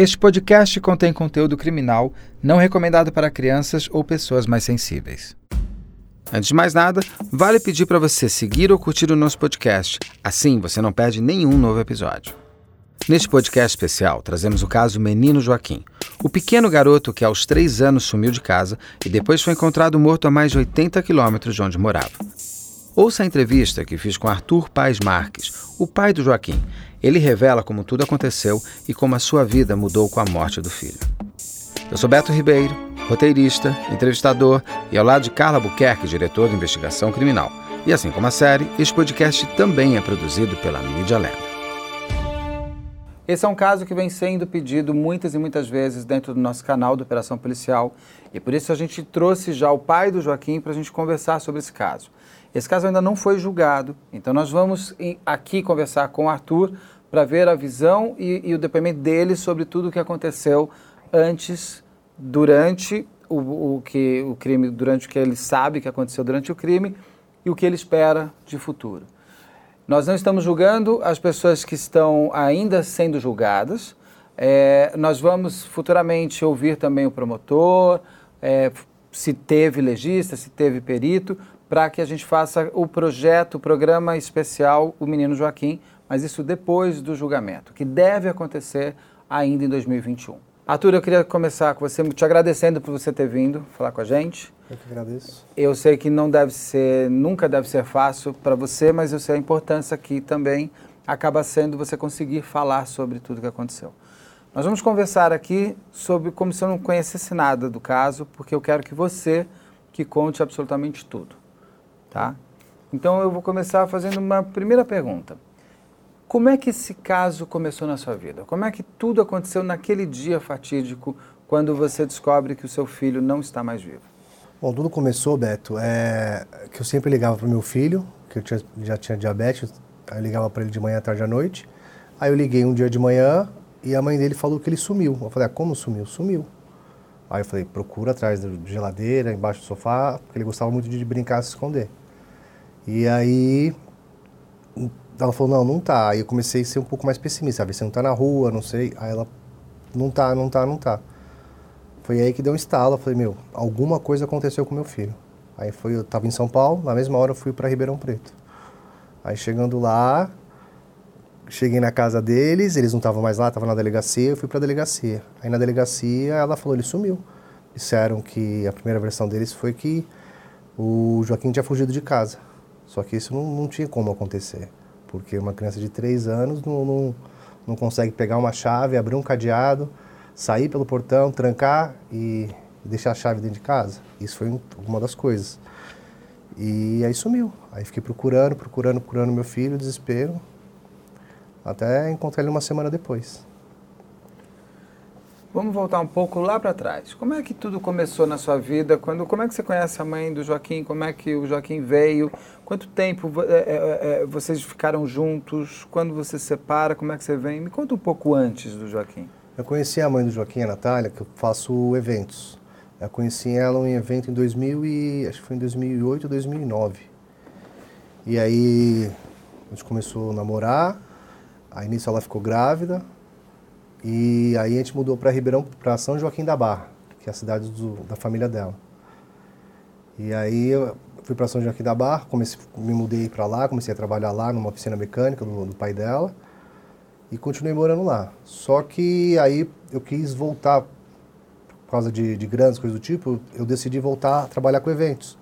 Este podcast contém conteúdo criminal não recomendado para crianças ou pessoas mais sensíveis. Antes de mais nada, vale pedir para você seguir ou curtir o nosso podcast. Assim você não perde nenhum novo episódio. Neste podcast especial, trazemos o caso Menino Joaquim, o pequeno garoto que aos três anos sumiu de casa e depois foi encontrado morto a mais de 80 quilômetros de onde morava. Ouça a entrevista que fiz com Arthur Paz Marques, o pai do Joaquim. Ele revela como tudo aconteceu e como a sua vida mudou com a morte do filho. Eu sou Beto Ribeiro, roteirista, entrevistador e ao lado de Carla Buquerque, diretor de investigação criminal. E assim como a série, este podcast também é produzido pela Mídia Lenda. Esse é um caso que vem sendo pedido muitas e muitas vezes dentro do nosso canal do Operação Policial e por isso a gente trouxe já o pai do Joaquim para a gente conversar sobre esse caso. Esse caso ainda não foi julgado, então nós vamos aqui conversar com o Arthur para ver a visão e, e, o depoimento dele sobre tudo o que aconteceu antes, durante o, o, que, o crime, durante o que ele sabe que aconteceu durante o crime e o que ele espera de futuro. Nós não estamos julgando as pessoas que estão ainda sendo julgadas. É, nós vamos futuramente ouvir também o promotor, é, se teve legista, se teve perito, para que a gente faça o projeto, o programa especial O Menino Joaquim, mas isso depois do julgamento, que deve acontecer ainda em 2021. Arthur, eu queria começar com você te agradecendo por você ter vindo falar com a gente. Eu que agradeço. Eu sei que não deve ser, nunca deve ser fácil para você, mas eu sei a importância que também acaba sendo você conseguir falar sobre tudo que aconteceu. Nós vamos conversar aqui sobre como se eu não conhecesse nada do caso, porque eu quero que você que conte absolutamente tudo tá? Então eu vou começar fazendo uma primeira pergunta. Como é que esse caso começou na sua vida? Como é que tudo aconteceu naquele dia fatídico quando você descobre que o seu filho não está mais vivo? Bom, tudo começou, Beto, é que eu sempre ligava para o meu filho, que eu tinha, já tinha diabetes, eu ligava para ele de manhã, tarde à noite. Aí eu liguei um dia de manhã e a mãe dele falou que ele sumiu. Eu falei, ah, como sumiu? Sumiu. Aí eu falei, procura atrás da geladeira, embaixo do sofá, porque ele gostava muito de brincar, se esconder. E aí ela falou, não, não tá. Aí eu comecei a ser um pouco mais pessimista, ver se não tá na rua, não sei. Aí ela, não tá, não tá, não tá. Foi aí que deu um estalo, eu falei, meu, alguma coisa aconteceu com meu filho. Aí foi, eu tava em São Paulo, na mesma hora eu fui para Ribeirão Preto. Aí chegando lá, cheguei na casa deles, eles não estavam mais lá, estavam na delegacia, eu fui para a delegacia. Aí na delegacia ela falou, ele sumiu. Disseram que a primeira versão deles foi que o Joaquim tinha fugido de casa. Só que isso não, não tinha como acontecer, porque uma criança de 3 anos não, não, não consegue pegar uma chave, abrir um cadeado, sair pelo portão, trancar e deixar a chave dentro de casa. Isso foi uma das coisas. E aí sumiu. Aí fiquei procurando, procurando, procurando meu filho, desespero, até encontrar ele uma semana depois. Vamos voltar um pouco lá para trás. Como é que tudo começou na sua vida? Quando, como é que você conhece a mãe do Joaquim? Como é que o Joaquim veio? Quanto tempo é, é, é, vocês ficaram juntos? Quando você se separa? Como é que você vem? Me conta um pouco antes do Joaquim. Eu conheci a mãe do Joaquim, a Natália, que eu faço eventos. Eu conheci ela em um evento em 2000 e acho que foi em 2008 ou 2009. E aí a gente começou a namorar. Aí nisso ela ficou grávida. E aí a gente mudou para Ribeirão, para São Joaquim da Barra, que é a cidade do, da família dela. E aí eu fui para São Joaquim da Barra, comecei, me mudei para lá, comecei a trabalhar lá numa oficina mecânica do, do, pai dela e continuei morando lá. Só que aí eu quis voltar por causa de, de grandes coisas do tipo, eu decidi voltar a trabalhar com eventos.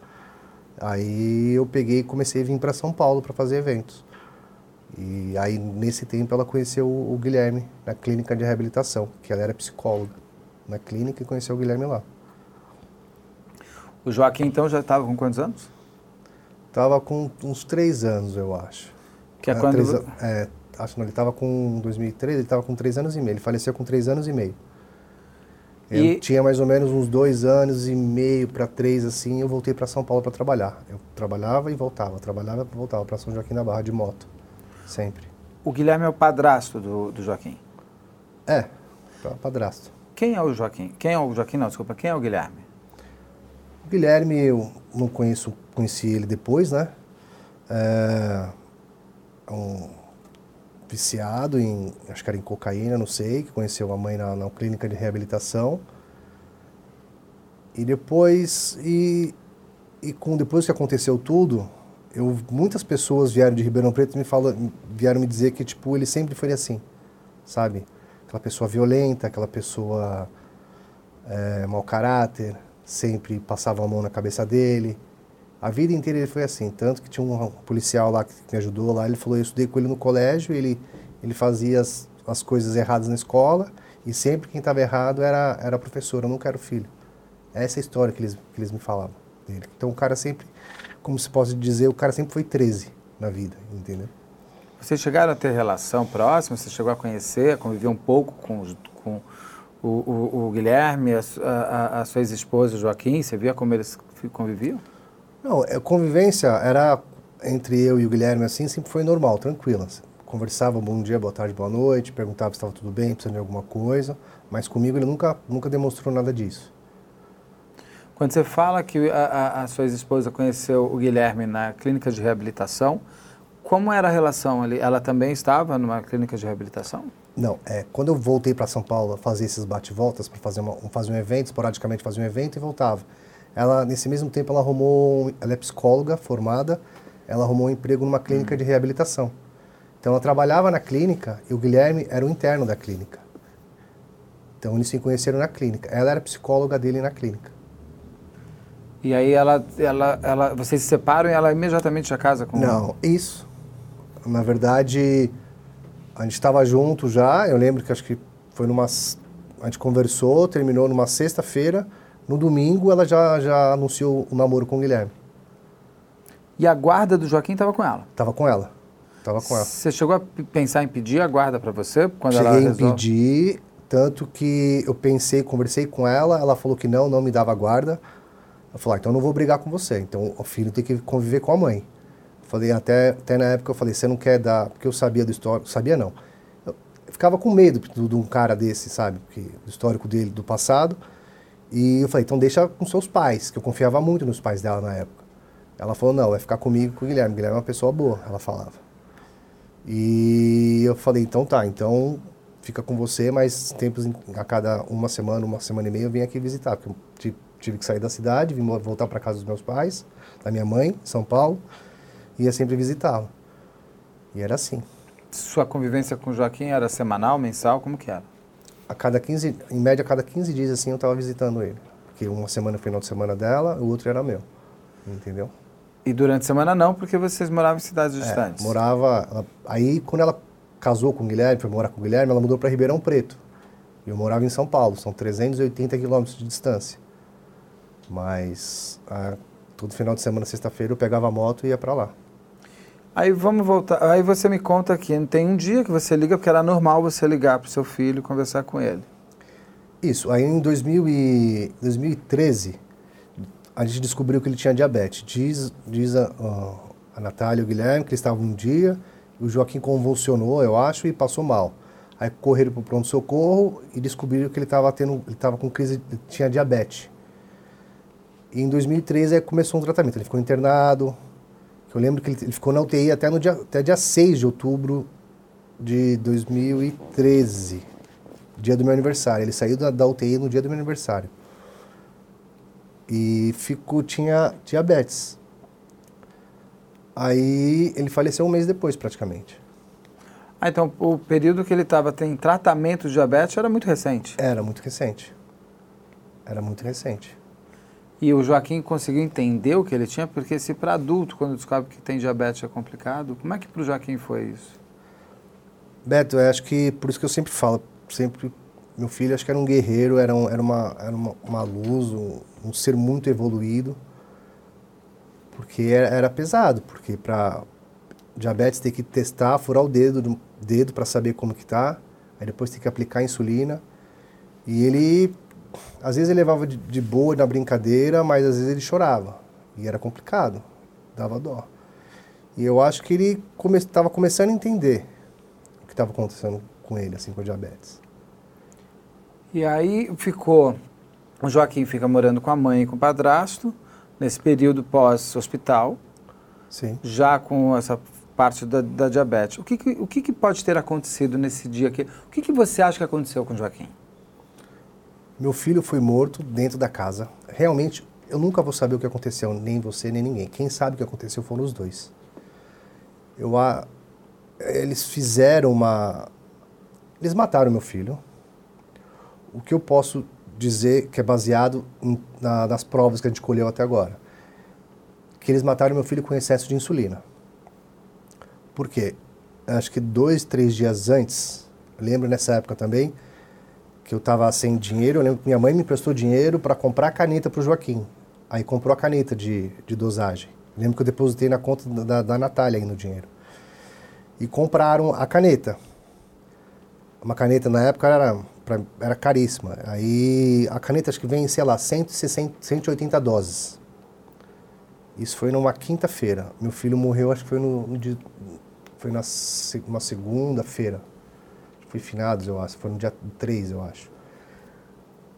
Aí eu peguei e comecei a vir para São Paulo para fazer eventos. E aí, nesse tempo, ela conheceu o Guilherme na clínica de reabilitação, que ela era psicóloga na clínica e conheceu o Guilherme lá. O Joaquim, então, já estava com quantos anos? Estava com uns três anos, eu acho. Que é quando... Três, é, acho que ele estava com 2003, ele estava com três anos e meio. Ele faleceu com três anos e meio. Eu e... tinha mais ou menos uns dois anos e meio para três, assim, eu voltei para São Paulo para trabalhar. Eu trabalhava e voltava, trabalhava e voltava para São Joaquim da Barra de moto. Sempre. O Guilherme é o padrasto do, do Joaquim? É, padrasto. Quem é o Joaquim? Quem é o Joaquim? Não, desculpa. Quem é o Guilherme? O Guilherme, eu não conheço, conheci ele depois, né? É um viciado em, acho que era em cocaína, não sei, que conheceu a mãe na, na clínica de reabilitação. E depois, e, e com depois que aconteceu tudo, eu, muitas pessoas vieram de Ribeirão Preto e me falam, vieram me dizer que tipo ele sempre foi assim, sabe? Aquela pessoa violenta, aquela pessoa é, mau caráter, sempre passava a mão na cabeça dele. A vida inteira ele foi assim, tanto que tinha um policial lá que me ajudou lá, ele falou, eu estudei com ele no colégio, ele, ele fazia as, as coisas erradas na escola e sempre quem estava errado era, era a professora, eu nunca era o filho. Essa é a história que eles, que eles me falavam dele. Então o cara sempre, como se pode dizer, o cara sempre foi 13 na vida, entendeu? Vocês chegaram a ter relação próxima? Você chegou a conhecer, a conviver um pouco com, com o, o, o Guilherme, a, a, a sua ex-esposa Joaquim? Você via como eles conviviam? Não, a convivência era entre eu e o Guilherme assim, sempre foi normal, tranquila. Conversava bom dia, boa tarde, boa noite, perguntava se estava tudo bem, precisando de alguma coisa, mas comigo ele nunca, nunca demonstrou nada disso. Quando você fala que a, a sua ex-esposa conheceu o Guilherme na clínica de reabilitação, como era a relação ali? Ela também estava numa clínica de reabilitação? Não, é, quando eu voltei para São Paulo fazer esses bate-voltas, para fazer, fazer um evento, esporadicamente fazer um evento e voltava. Ela, nesse mesmo tempo, ela arrumou, ela é psicóloga formada, ela arrumou um emprego numa clínica de reabilitação. Então ela trabalhava na clínica e o Guilherme era o interno da clínica. Então eles se conheceram na clínica. Ela era psicóloga dele na clínica. E aí ela, ela, ela, vocês se separam e ela imediatamente já casa com Não, isso. Na verdade, a gente estava junto já. Eu lembro que acho que foi numa a gente conversou, terminou numa sexta-feira. No domingo, ela já, já anunciou o namoro com o Guilherme. E a guarda do Joaquim estava com ela? Estava com ela. Tava com ela. Você chegou a pensar em pedir a guarda para você? Quando Cheguei ela resolve... em pedir, tanto que eu pensei, conversei com ela, ela falou que não, não me dava guarda. Eu falei, ah, então eu não vou brigar com você. Então o filho tem que conviver com a mãe. Eu falei, até, até na época eu falei, você não quer dar, porque eu sabia do histórico, sabia não. Eu ficava com medo de, de um cara desse, sabe, que, do histórico dele, do passado. E eu falei, então deixa com seus pais, que eu confiava muito nos pais dela na época. Ela falou, não, vai ficar comigo com o Guilherme. O Guilherme é uma pessoa boa, ela falava. E eu falei, então tá, então fica com você, mas tempos a cada uma semana, uma semana e meia eu vim aqui visitar, porque eu tive que sair da cidade, vim voltar para casa dos meus pais, da minha mãe, em São Paulo, e ia sempre visitá-la. E era assim. Sua convivência com o Joaquim era semanal, mensal, como que era? a cada 15, em média, a cada 15 dias, assim, eu estava visitando ele. Porque uma semana foi final de semana dela, o outro era meu. Entendeu? E durante a semana não, porque vocês moravam em cidades é, distantes. morava... Ela, aí, quando ela casou com o Guilherme, foi morar com o Guilherme, ela mudou para Ribeirão Preto. E eu morava em São Paulo, são 380 quilômetros de distância. Mas a, todo final de semana, sexta-feira, eu pegava a moto e ia para lá. Aí vamos voltar. Aí você me conta aqui, tem um dia que você liga, porque era normal você ligar para o seu filho e conversar com ele. Isso. Aí em 2000 e, 2013, a gente descobriu que ele tinha diabetes. Diz, diz a, a Natália e o Guilherme que eles estavam um dia, o Joaquim convulsionou, eu acho, e passou mal. Aí correram para o pronto-socorro e descobriram que ele estava tendo, ele estava com crise, tinha diabetes. E em 2013 começou um tratamento. Ele ficou internado, eu lembro que ele, ele ficou na UTI até, no dia, até dia 6 de outubro de 2013, dia do meu aniversário. Ele saiu da, da UTI no dia do meu aniversário. E ficou, tinha diabetes. Aí ele faleceu um mês depois, praticamente. Ah, então o período que ele estava em tratamento de diabetes era muito recente? Era muito recente. Era muito recente. E o Joaquim conseguiu entender o que ele tinha, porque se para adulto, quando descobre que tem diabetes, é complicado, como é que para o Joaquim foi isso? Beto, eu acho que por isso que eu sempre falo, sempre meu filho acho que era um guerreiro, era, um, era, uma, era uma, uma luz, um, um, ser muito evoluído, porque era, era pesado, porque para diabetes tem que testar, furar o dedo dedo para saber como que tá, aí depois tem que aplicar insulina, e ele às vezes ele levava de, de, boa na brincadeira, mas às vezes ele chorava. E era complicado, dava dó. E eu acho que ele estava come, começando a entender o que estava acontecendo com ele, assim, com diabetes. E aí ficou, o Joaquim fica morando com a mãe e com o padrasto, nesse período pós-hospital. Sim. Já com essa parte da, da diabetes. O, que, que o que, que, pode ter acontecido nesse dia? aqui? O que, que você acha que aconteceu com o Joaquim? Meu filho foi morto dentro da casa. Realmente, eu nunca vou saber o que aconteceu, nem você, nem ninguém. Quem sabe o que aconteceu foram os dois. Eu, a, eles fizeram uma. Eles mataram meu filho. O que eu posso dizer que é baseado em, na, nas provas que a gente colheu até agora? Que eles mataram meu filho com excesso de insulina. Por quê? Acho que dois, três dias antes, lembro nessa época também, que eu estava sem dinheiro. Eu lembro que minha mãe me emprestou dinheiro para comprar caneta para o Joaquim. Aí comprou a caneta de, de dosagem. Lembro que eu depositei na conta da, da Natália aí no dinheiro. E compraram a caneta. Uma caneta na época era, pra, era caríssima. Aí a caneta acho que vem, sei lá, 160, 180 doses. Isso foi numa quinta-feira. Meu filho morreu, acho que foi no, no foi na uma segunda-feira. Foi finados, eu acho. Foi no dia 3, eu acho.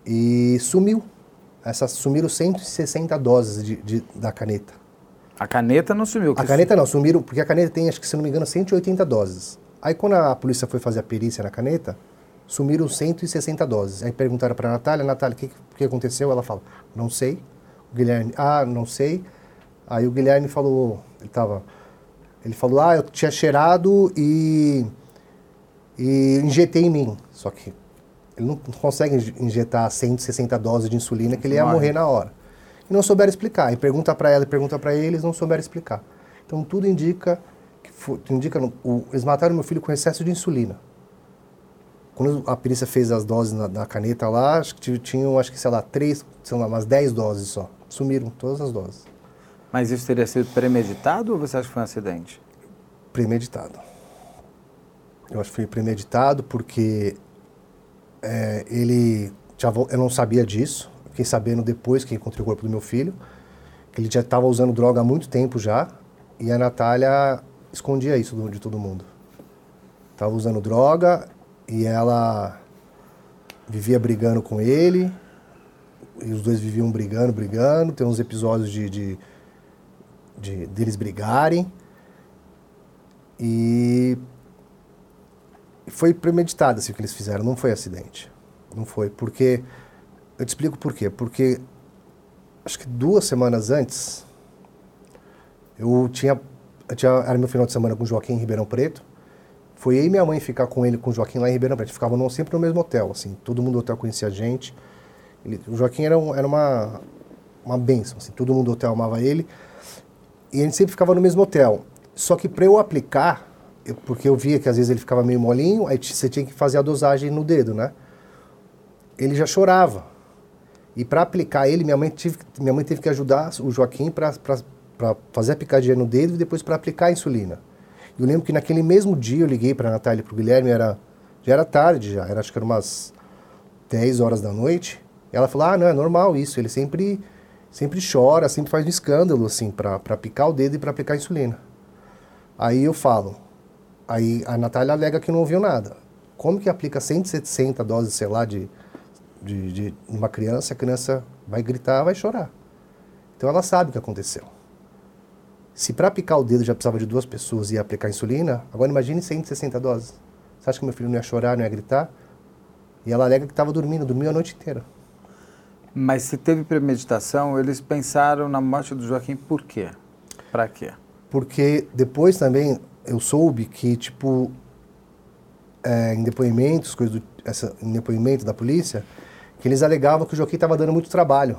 E sumiu. Essas sumiram 160 doses de, de, da caneta. A caneta não sumiu? A caneta não, sumiram, porque a caneta tem, acho que se não me engano, 180 doses. Aí quando a polícia foi fazer a perícia na caneta, sumiram 160 doses. Aí perguntaram para a Natália, Natália, o que, que aconteceu? Ela fala, não sei. O Guilherme, ah, não sei. Aí o Guilherme falou, ele tava, ele falou, ah, eu tinha cheirado e, e injetei em mim. Só que ele não consegue injetar 160 doses de insulina que ele ia morrer na hora. E não souberam explicar. E pergunta para ela e pergunta para eles, não souberam explicar. Então tudo indica que indica o, eles mataram meu filho com excesso de insulina. Quando a perícia fez as doses na, na caneta lá, acho que tinham, acho que, sei lá, três, sei lá, umas 10 doses só. Sumiram todas as doses. Mas isso teria sido premeditado ou você acha que foi um acidente? Premeditado. Eu acho que foi premeditado porque é, ele eu não sabia disso, fiquei sabendo depois que encontrei o corpo do meu filho, que ele já estava usando droga há muito tempo já, e a Natália escondia isso de todo mundo. Estava usando droga e ela vivia brigando com ele, e os dois viviam brigando, brigando. Tem uns episódios de, de, de deles brigarem. E foi premeditado assim, o que eles fizeram, não foi acidente. Não foi, porque. Eu te explico por quê. Porque acho que duas semanas antes, eu tinha, eu tinha. Era meu final de semana com o Joaquim em Ribeirão Preto. Foi e minha mãe ficar com ele, com o Joaquim lá em Ribeirão Preto. Ficavam sempre no mesmo hotel, assim. Todo mundo do hotel conhecia a gente. Ele, o Joaquim era, um, era uma, uma benção, assim. Todo mundo do hotel amava ele. E a gente sempre ficava no mesmo hotel. Só que para eu aplicar porque eu via que às vezes ele ficava meio molinho, aí você tinha que fazer a dosagem no dedo, né? Ele já chorava. E para aplicar ele, minha mãe, tive, minha mãe teve que ajudar o Joaquim para fazer a picadinha no dedo e depois para aplicar a insulina. Eu lembro que naquele mesmo dia eu liguei para a Natália e para o Guilherme, era, já era tarde já, era, acho que era umas 10 horas da noite. Ela falou, ah, não, é normal isso, ele sempre, sempre chora, sempre faz um escândalo, assim, para picar o dedo e para aplicar insulina. Aí eu falo, Aí a Natália alega que não ouviu nada. Como que aplica 160 doses, sei lá, de, de, de uma criança, a criança vai gritar, vai chorar. Então ela sabe o que aconteceu. Se para aplicar o dedo já precisava de duas pessoas e ia aplicar insulina, agora imagine 160 doses. Você acha que meu filho não ia chorar, não ia gritar? E ela alega que estava dormindo, dormiu a noite inteira. Mas se teve premeditação, eles pensaram na morte do Joaquim por quê? Para quê? Porque depois também eu soube que, tipo, é, em depoimentos, coisas do, essa, em depoimento da polícia, que eles alegavam que o Joaquim estava dando muito trabalho.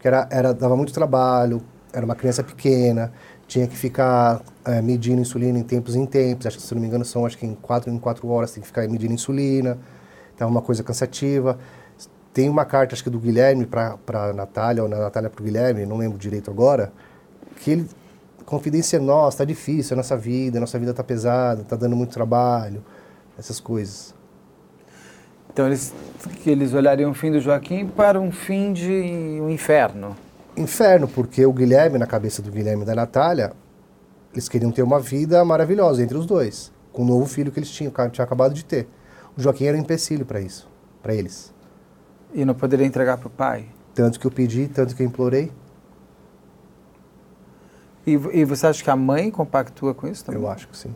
Que era, era, dava muito trabalho, era uma criança pequena, tinha que ficar é, medindo insulina em tempos em tempos. Acho que, se não me engano, são acho que em quatro em quatro horas tem que ficar medindo insulina. Estava uma coisa cansativa. Tem uma carta, acho que do Guilherme para a Natália, ou na Natália para o Guilherme, não lembro direito agora, que ele confidência nossa, tá difícil a nossa vida, a nossa vida tá pesada, tá dando muito trabalho, essas coisas. Então eles que eles olhariam o fim do Joaquim para um fim de um inferno. Inferno, porque o Guilherme, na cabeça do Guilherme e da Natália, eles queriam ter uma vida maravilhosa entre os dois, com o novo filho que eles tinham, tinha acabado de ter. O Joaquim era um empecilho para isso, para eles. E não poderia entregar para o pai? Tanto que eu pedi, tanto que eu implorei. E, e você acha que a mãe compactua com isso também? Eu acho que sim.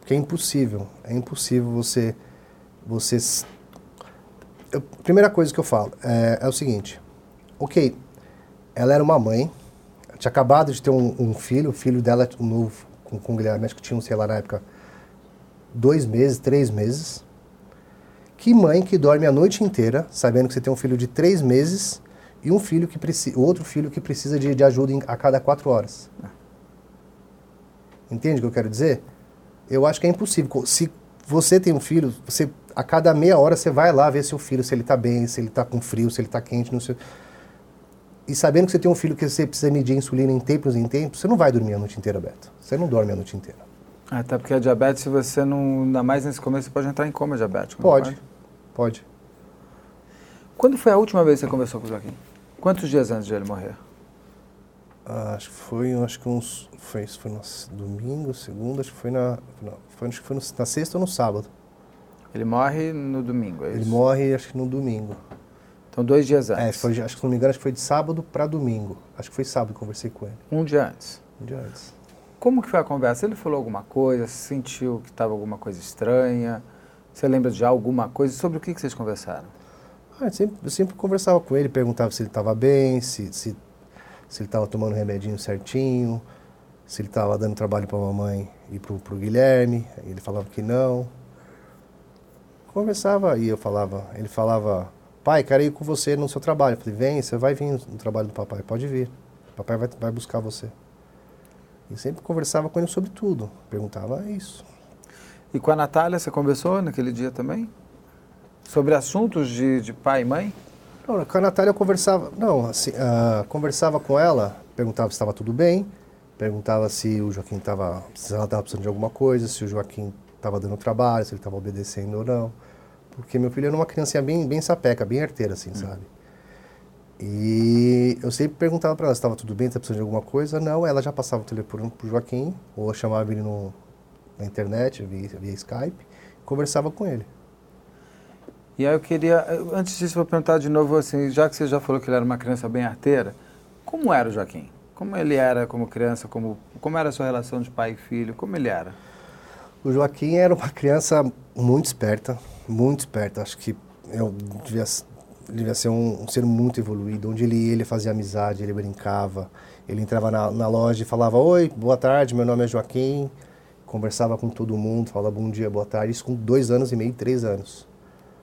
Porque é impossível, é impossível você... você eu, primeira coisa que eu falo é, é, o seguinte, ok, ela era uma mãe, tinha acabado de ter um, um filho, o filho dela, um novo, com, com o Guilherme, acho que tinha, sei lá, na época, dois meses, três meses. Que mãe que dorme a noite inteira, sabendo que você tem um filho de três meses e um filho que precisa, outro filho que precisa de, de ajuda em, a cada quatro horas. Entende o que eu quero dizer? Eu acho que é impossível. Se você tem um filho, você a cada meia hora você vai lá ver seu filho, se ele está bem, se ele está com frio, se ele está quente, não sei. E sabendo que você tem um filho que você precisa medir insulina em tempos em tempos, você não vai dormir a noite inteira, Beto. Você não dorme a noite inteira. Até porque a diabetes, se você não. Ainda mais nesse começo, você pode entrar em coma diabético. Pode. Pode. pode. Quando foi a última vez que você conversou com o Joaquim? Quantos dias antes de ele morrer? Ah, acho que foi, acho que uns, foi, foi no domingo, segunda, acho que foi na, não, foi, acho que foi no, na sexta ou no sábado. Ele morre no domingo, é isso? Ele morre, acho que no domingo. Então, dois dias antes. É, foi, acho que se não me engano, acho que foi de sábado para domingo. Acho que foi sábado que conversei com ele. Um dia antes? Um dia antes. Como que foi a conversa? Ele falou alguma coisa? Sentiu que estava alguma coisa estranha? Você lembra de alguma coisa? Sobre o que, que vocês conversaram? Ah, eu, sempre, eu sempre conversava com ele, perguntava se ele estava bem, se, se, se ele estava tomando o remedinho certinho, se ele estava dando trabalho para a mamãe e para o Guilherme. Ele falava que não. Conversava e eu falava, ele falava, pai, quero ir com você no seu trabalho. Eu falei, vem, você vai vir no trabalho do papai, pode vir. Papai vai, vai buscar você. E sempre conversava com ele sobre tudo, perguntava isso. E com a Natália, você conversou naquele dia também? Sobre assuntos de, de pai e mãe? Não, com a Natália eu conversava, não, assim, uh, conversava com ela, perguntava se estava tudo bem, perguntava se o Joaquim estava, se ela estava precisando de alguma coisa, se o Joaquim estava dando trabalho, se ele estava obedecendo ou não. Porque meu filho era uma criancinha bem, bem sapeca, bem arteira, assim, hum. sabe? E eu sempre perguntava para ela se estava tudo bem, se precisando de alguma coisa. Não, ela já passava o telefone para o Joaquim, ou chamava ele no, na internet, via, via Skype, conversava com ele. E aí eu queria, antes disso, vou perguntar de novo assim, já que você já falou que ele era uma criança bem arteira, como era o Joaquim? Como ele era como criança, como, como era a sua relação de pai e filho, como ele era? O Joaquim era uma criança muito esperta, muito esperta. Acho que eu devia, devia ser um, um, ser muito evoluído. Onde ele ia, ele fazia amizade, ele brincava. Ele entrava na, na loja e falava: Oi, boa tarde, meu nome é Joaquim. Conversava com todo mundo, falava bom dia, boa tarde. Isso com dois anos e meio, três anos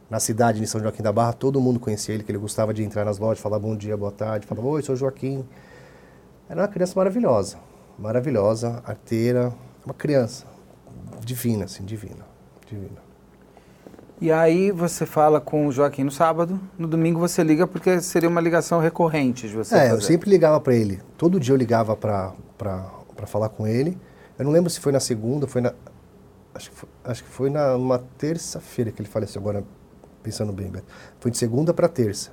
na cidade de São Joaquim da Barra, todo mundo conhecia ele, que ele gostava de entrar nas lojas, falar bom dia, boa tarde, falava, oi, sou Joaquim. Era uma criança maravilhosa, maravilhosa, arteira, uma criança divina, assim, divina, divina. E aí você fala com o Joaquim no sábado, no domingo você liga porque seria uma ligação recorrente de você É, fazer. eu sempre ligava para ele, todo dia eu ligava para falar com ele. Eu não lembro se foi na segunda, foi na... Acho que foi, acho que foi na, numa terça-feira que ele faleceu, agora pensando bem, Beto. Foi de segunda para terça.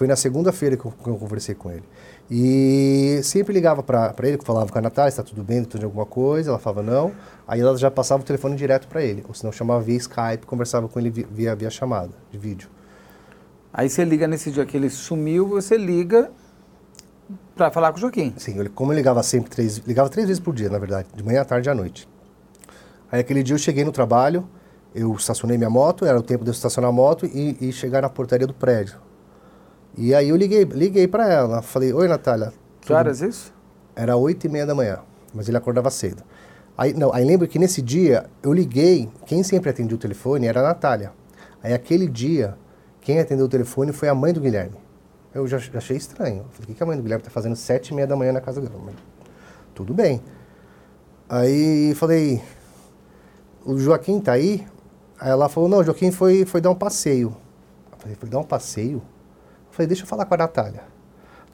Foi na segunda-feira que, que eu, conversei com ele. E sempre ligava para ele, falava com a Natália, está tudo bem, tudo de alguma coisa, ela falava não. Aí ela já passava o telefone direto para ele, ou senão chamava via Skype, conversava com ele via, via chamada de vídeo. Aí você liga nesse dia que ele sumiu, você liga para falar com o Joaquim. Sim, ele, como eu ligava sempre, três, ligava três vezes por dia, na verdade, de manhã, à tarde e à noite. Aí aquele dia eu cheguei no trabalho, eu estacionei minha moto, era o tempo de eu estacionar a moto e, e chegar na portaria do prédio. E aí eu liguei, liguei para ela, falei, oi Natália. Que horas isso? Era oito e meia da manhã, mas ele acordava cedo. Aí, não, aí lembro que nesse dia eu liguei, quem sempre atendia o telefone era a Natália. Aí aquele dia, quem atendeu o telefone foi a mãe do Guilherme. Eu já, já achei estranho. Falei, o que a mãe do Guilherme está fazendo sete e meia da manhã na casa dela? Mas, tudo bem. Aí falei, o Joaquim tá aí? Aí ela falou, não, Joaquim foi, foi dar um passeio. Eu falei, foi dar um passeio? Eu falei, deixa eu falar com a Natália.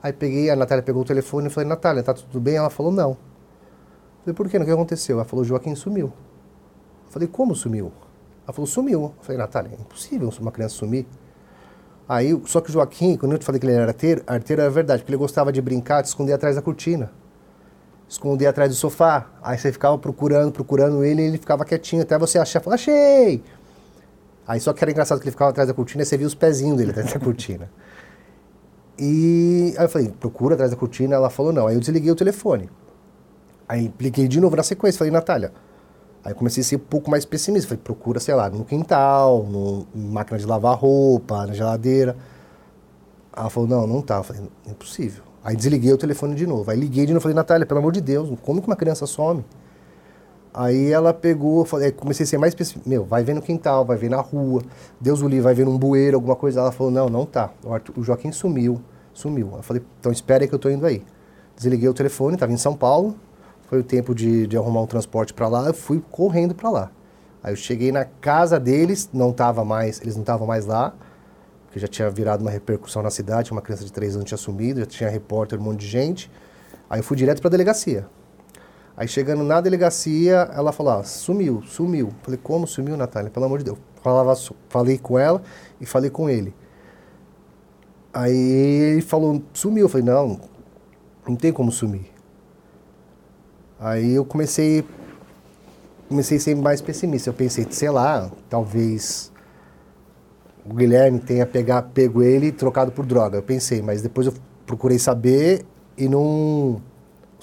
Aí peguei, a Natália pegou o telefone e falei, Natália, tá tudo bem? Ela falou, não. Eu falei, por quê? O que aconteceu? Ela falou, Joaquim sumiu. Eu falei, como sumiu? Ela falou, sumiu. Eu falei, Natália, é impossível uma criança sumir. Aí, só que o Joaquim, quando eu te falei que ele era arteiro, arteiro era verdade, porque ele gostava de brincar, de esconder atrás da cortina. Esconder atrás do sofá. Aí você ficava procurando, procurando ele, e ele ficava quietinho, até você achar, falou, achei! Aí só que era engraçado que ele ficava atrás da cortina e você via os pezinhos dele atrás da cortina. E aí eu falei, procura atrás da cortina. Ela falou, não. Aí eu desliguei o telefone. Aí liguei de novo na sequência. Falei, Natália. Aí comecei a ser um pouco mais pessimista. Falei, procura, sei lá, no quintal, no, máquina de lavar roupa, na geladeira. Ela falou, não, não tá. Eu falei, impossível. Aí desliguei o telefone de novo. Aí liguei de novo. Falei, Natália, pelo amor de Deus, como que uma criança some? Aí ela pegou, falei, comecei a ser mais específico. Meu, vai ver no quintal, vai ver na rua. Deus o livre, vai ver num bueiro, alguma coisa. Ela falou, não, não tá. O, Arthur, o Joaquim sumiu, sumiu. Eu falei, então espera aí que eu tô indo aí. Desliguei o telefone, estava em São Paulo. Foi o tempo de, de arrumar um transporte para lá. Eu fui correndo para lá. Aí eu cheguei na casa deles, não tava mais, eles não estavam mais lá, porque já tinha virado uma repercussão na cidade, uma criança de três anos tinha sumido, já tinha repórter, um monte de gente. Aí eu fui direto para a delegacia. Aí chegando na delegacia, ela falou, ah, sumiu, sumiu. Falei, como sumiu, Natália? Pelo amor de Deus. Falava, falei com ela e falei com ele. Aí ele falou, sumiu. Eu falei, não, não tem como sumir. Aí eu comecei, comecei a ser mais pessimista. Eu pensei, sei lá, talvez o Guilherme tenha pegar, pego ele e trocado por droga. Eu pensei, mas depois eu procurei saber e não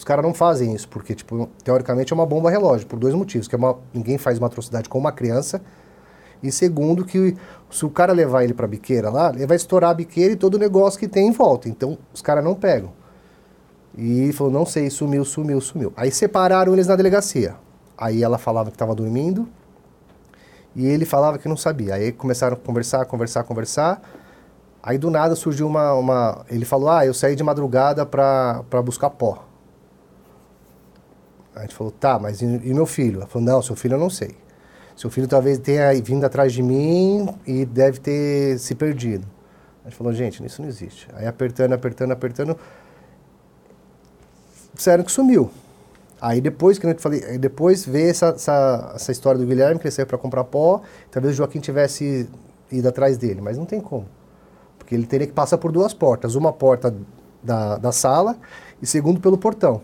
os caras não fazem isso, porque, tipo, teoricamente é uma bomba relógio, por dois motivos. Que é uma, ninguém faz uma atrocidade com uma criança. E segundo, que se o cara levar ele pra biqueira lá, ele vai estourar a biqueira e todo o negócio que tem em volta. Então, os caras não pegam. E falou, não sei, sumiu, sumiu, sumiu. Aí separaram eles na delegacia. Aí ela falava que estava dormindo e ele falava que não sabia. Aí começaram a conversar, conversar, conversar. Aí do nada surgiu uma. uma ele falou: Ah, eu saí de madrugada para buscar pó. A gente falou, tá, mas e, meu filho? Ela falou, não, seu filho eu não sei. Seu filho talvez tenha vindo atrás de mim e deve ter se perdido. A gente falou, gente, isso não existe. Aí apertando, apertando, apertando, disseram que sumiu. Aí depois que eu falei, depois veio essa, essa, essa história do Guilherme, que ele saiu para comprar pó, talvez o Joaquim tivesse ido atrás dele, mas não tem como. Porque ele teria que passar por duas portas, uma porta da, da sala e segundo pelo portão.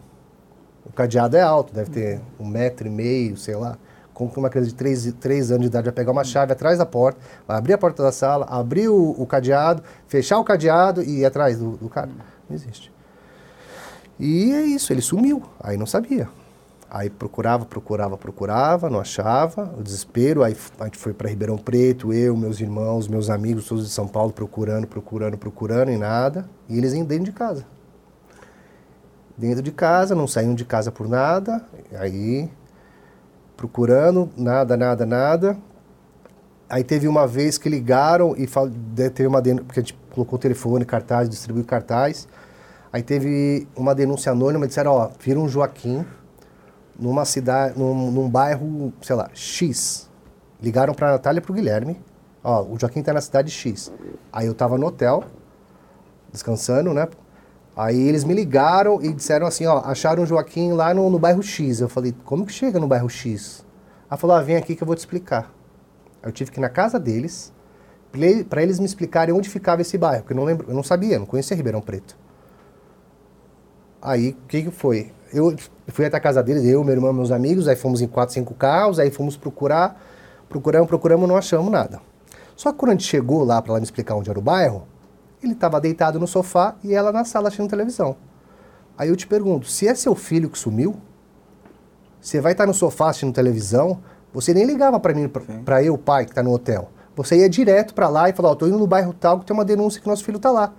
O cadeado é alto, deve ter um metro e meio, sei lá. Como que uma criança de três, três anos de idade vai pegar uma chave atrás da porta, vai abrir a porta da sala, abrir o, o cadeado, fechar o cadeado e ir atrás do, do cara? Não existe. E é isso, ele sumiu. Aí não sabia. Aí procurava, procurava, procurava, não achava, o desespero. Aí a gente foi para Ribeirão Preto, eu, meus irmãos, meus amigos, todos de São Paulo, procurando, procurando, procurando e nada. E eles iam dentro de casa dentro de casa, não saíam de casa por nada, aí procurando, nada, nada, nada. Aí teve uma vez que ligaram e fal... teve uma denúncia, porque a gente colocou telefone, cartaz, distribuiu cartaz. Aí teve uma denúncia anônima, disseram, ó, viram um Joaquim numa cidade, num, num bairro, sei lá, X. Ligaram para a Natália e para o Guilherme. Ó, o Joaquim está na cidade X. Aí eu estava no hotel, descansando, né? Aí eles me ligaram e disseram assim, ó, acharam o Joaquim lá no, no bairro X. Eu falei, como que chega no bairro X? Ela falou, ah, vem aqui que eu vou te explicar. Eu tive que ir na casa deles, para eles me explicarem onde ficava esse bairro, porque eu não lembro, eu não sabia, não conhecia Ribeirão Preto. Aí, o que que foi? Eu fui até a casa deles, eu, meu irmão, meus amigos, aí fomos em quatro, cinco carros, aí fomos procurar, procuramos, procuramos, não achamos nada. Só que quando a gente chegou lá para me explicar onde era o bairro, ele estava deitado no sofá e ela na sala assistindo televisão. Aí eu te pergunto, se é seu filho que sumiu, você vai estar no sofá assistindo televisão, você nem ligava para mim, para eu, pai, que está no hotel. Você ia direto para lá e falava, ó, oh, tô indo no bairro tal que tem uma denúncia que nosso filho está lá.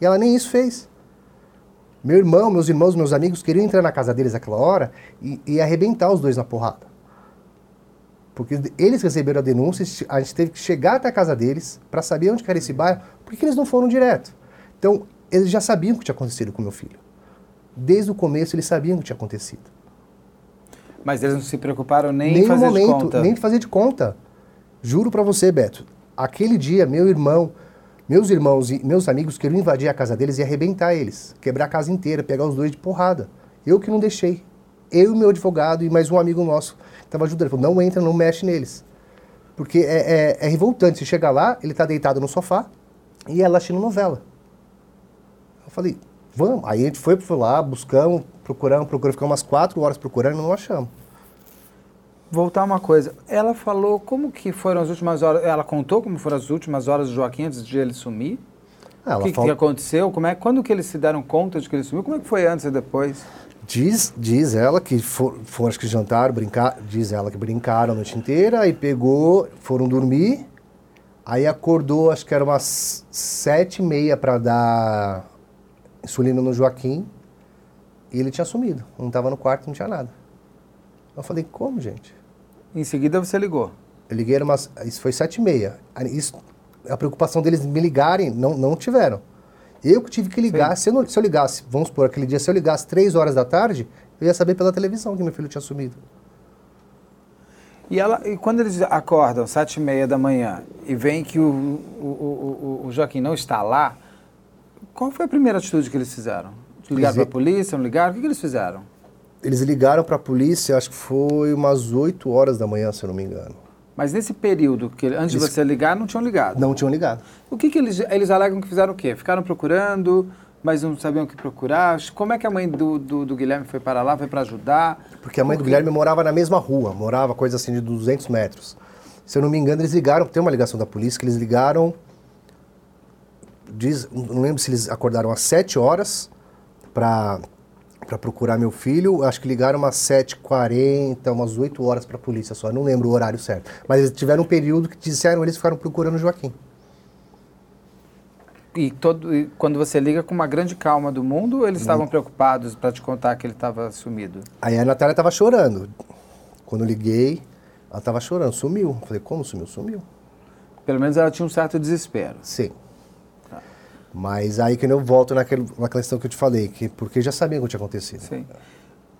E ela nem isso fez. Meu irmão, meus irmãos, meus amigos queriam entrar na casa deles naquela hora e, e arrebentar os dois na porrada. Porque eles receberam a denúncia, a gente teve que chegar até a casa deles para saber onde era esse bairro, por que eles não foram direto? Então, eles já sabiam o que tinha acontecido com meu filho. Desde o começo, eles sabiam o que tinha acontecido. Mas eles não se preocuparam nem, nem em fazer momento, de conta? Nem fazer de conta. Juro para você, Beto. Aquele dia, meu irmão, meus irmãos e meus amigos queriam invadir a casa deles e arrebentar eles. Quebrar a casa inteira, pegar os dois de porrada. Eu que não deixei. Eu e meu advogado e mais um amigo nosso estava ajudando. Ele falou, não entra, não mexe neles. Porque é, é, é revoltante. Você chega lá, ele está deitado no sofá, e ela assistindo novela. Eu falei, vamos. Aí a gente foi, foi lá, buscamos, procuramos, procuramos, ficamos umas quatro horas procurando e não achamos. Voltar uma coisa, ela falou como que foram as últimas horas, ela contou como foram as últimas horas do Joaquim antes de ele sumir? o que, que, aconteceu? Como é, quando que eles se deram conta de que ele sumiu? Como é que foi antes e depois? Diz, diz ela que foram, for, acho que jantaram, brincar, diz ela que brincaram a noite inteira, aí pegou, foram dormir, aí acordou, acho que era umas sete e meia para dar insulina no Joaquim, e ele tinha sumido, não estava no quarto, não tinha nada. Eu falei, como, gente? Em seguida você ligou? Eu liguei, umas, isso foi sete e meia. Isso, a preocupação deles me ligarem, não, não tiveram. Eu que tive que ligar, se eu, não, se eu, ligasse, vamos supor, aquele dia, se eu ligasse três horas da tarde, eu ia saber pela televisão que meu filho tinha sumido. E, ela, e quando eles acordam, sete e meia da manhã, e veem que o, o, o, o Joaquim não está lá, qual foi a primeira atitude que eles fizeram? Ligaram para a polícia, não ligaram? O que, que eles fizeram? Eles ligaram para a polícia, acho que foi umas 8 horas da manhã, se eu não me engano. Mas nesse período, que antes eles... de você ligar, não tinham ligado? Não tinham ligado. O que, que eles, eles alegam que fizeram o quê? Ficaram procurando, mas não sabiam o que procurar? Como é que a mãe do, do, do Guilherme foi para lá? Foi para ajudar? Porque a mãe do Guilherme morava na mesma rua, morava coisa assim de 200 metros. Se eu não me engano, eles ligaram, tem uma ligação da polícia que eles ligaram, diz, não lembro se eles acordaram às 7 horas para para procurar meu filho. Acho que ligaram umas 7h40, umas 8 horas para a polícia só. Não lembro o horário certo. Mas eles tiveram um período que disseram eles ficaram procurando o Joaquim. E, todo, e quando você liga com uma grande calma do mundo, eles estavam preocupados para te contar que ele estava sumido? Aí a Natália estava chorando. Quando eu liguei, ela estava chorando, sumiu. Falei, como sumiu? Sumiu. Pelo menos ela tinha um certo desespero. Sim. Mas aí que eu volto naquele, naquela questão que eu te falei, que, porque já sabia o que tinha acontecido. Sim.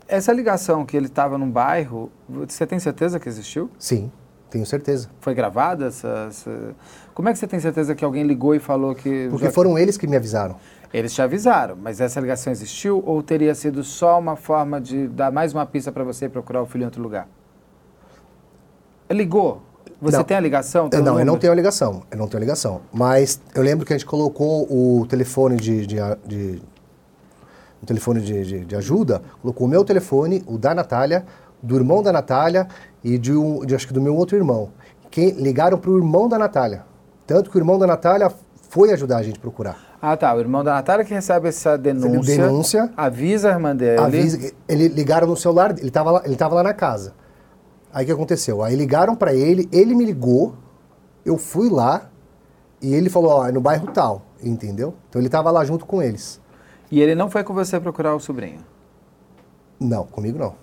Essa ligação que ele estava num bairro, você tem certeza que existiu? Sim, tenho certeza. Foi gravada essa, essa... Como é que você tem certeza que alguém ligou e falou que... Porque foram eles que me avisaram. Eles te avisaram, mas essa ligação existiu ou teria sido só uma forma de dar mais uma pista para você procurar o filho em outro lugar? Ligou, você não. tem a ligação? Tem não, eu não tenho a ligação. Eu não tenho a ligação. Mas eu lembro que a gente colocou o telefone de, de, de um telefone de, de, de, ajuda, colocou o meu telefone, o da Natália, do irmão da Natália e de, um, de acho que do meu outro irmão. Quem ligaram para o irmão da Natália. Tanto que o irmão da Natália foi ajudar a gente a procurar. Ah, tá. O irmão da Natália que recebe essa denúncia. Denúncia. Avisa a irmã dele. Avisa, ele ligaram no celular, ele estava lá, ele lá na casa. Aí o que aconteceu? Aí ligaram para ele, ele me ligou, eu fui lá e ele falou, ó, é no bairro tal, entendeu? Então ele estava lá junto com eles. E ele não foi com você procurar o sobrinho? Não, comigo não.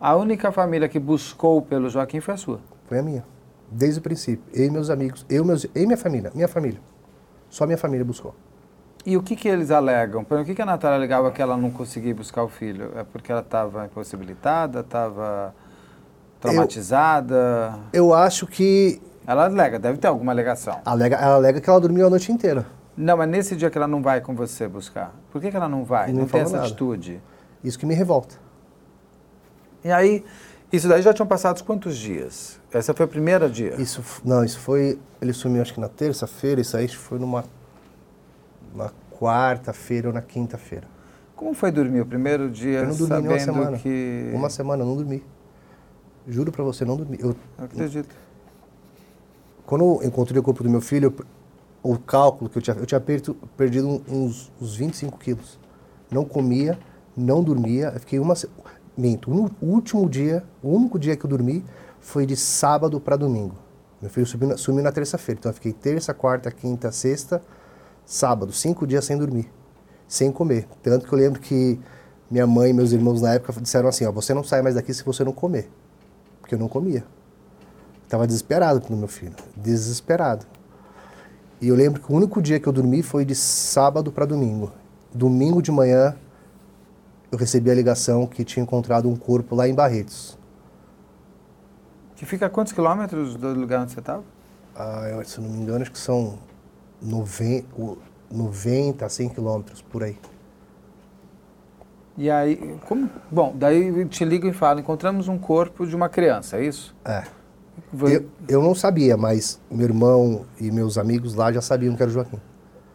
A única família que buscou pelo Joaquim foi a sua? Foi a minha. Desde o princípio. Eu e meus amigos, eu, meus, eu e minha família, minha família. Só minha família buscou. E o que, que eles alegam? Por que, que a Natália alegava que ela não conseguia buscar o filho? É porque ela estava impossibilitada, estava Traumatizada? Eu, eu acho que. Ela alega, deve ter alguma alegação. Alega, ela alega que ela dormiu a noite inteira. Não, mas nesse dia que ela não vai com você buscar, por que, que ela não vai? Não, não tem essa nada. atitude. Isso que me revolta. E aí, isso daí já tinham passado quantos dias? Essa foi a primeira dia? Isso, não, isso foi. Ele sumiu acho que na terça-feira, isso aí foi numa. na quarta-feira ou na quinta-feira. Como foi dormir o primeiro dia? Eu não dormi sabendo uma semana. Que... Uma semana, eu não dormi. Juro para você, não dormi. Eu, acredito. Quando eu encontrei o corpo do meu filho, o cálculo que eu tinha, eu tinha perdido, perdido uns, uns 25 quilos. Não comia, não dormia. Eu fiquei uma. Minto, o último dia, o único dia que eu dormi foi de sábado para domingo. Meu filho sumiu, sumiu na terça-feira. Então eu fiquei terça, quarta, quinta, sexta, sábado, cinco dias sem dormir, sem comer. Tanto que eu lembro que minha mãe e meus irmãos na época disseram assim: ó, você não sai mais daqui se você não comer porque eu não comia. Estava desesperado pelo meu filho, desesperado. E eu lembro que o único dia que eu dormi foi de sábado para domingo. Domingo de manhã, eu recebi a ligação que tinha encontrado um corpo lá em Barretos. Que fica a quantos quilômetros do lugar onde você estava? Ah, eu, se não me engano, acho que são 90, 90 a 100 quilômetros por aí. E aí, como, bom, daí te ligo e falo, encontramos um corpo de uma criança, é isso? É. Eu, eu não sabia, mas meu irmão e meus amigos lá já sabiam que era o Joaquim.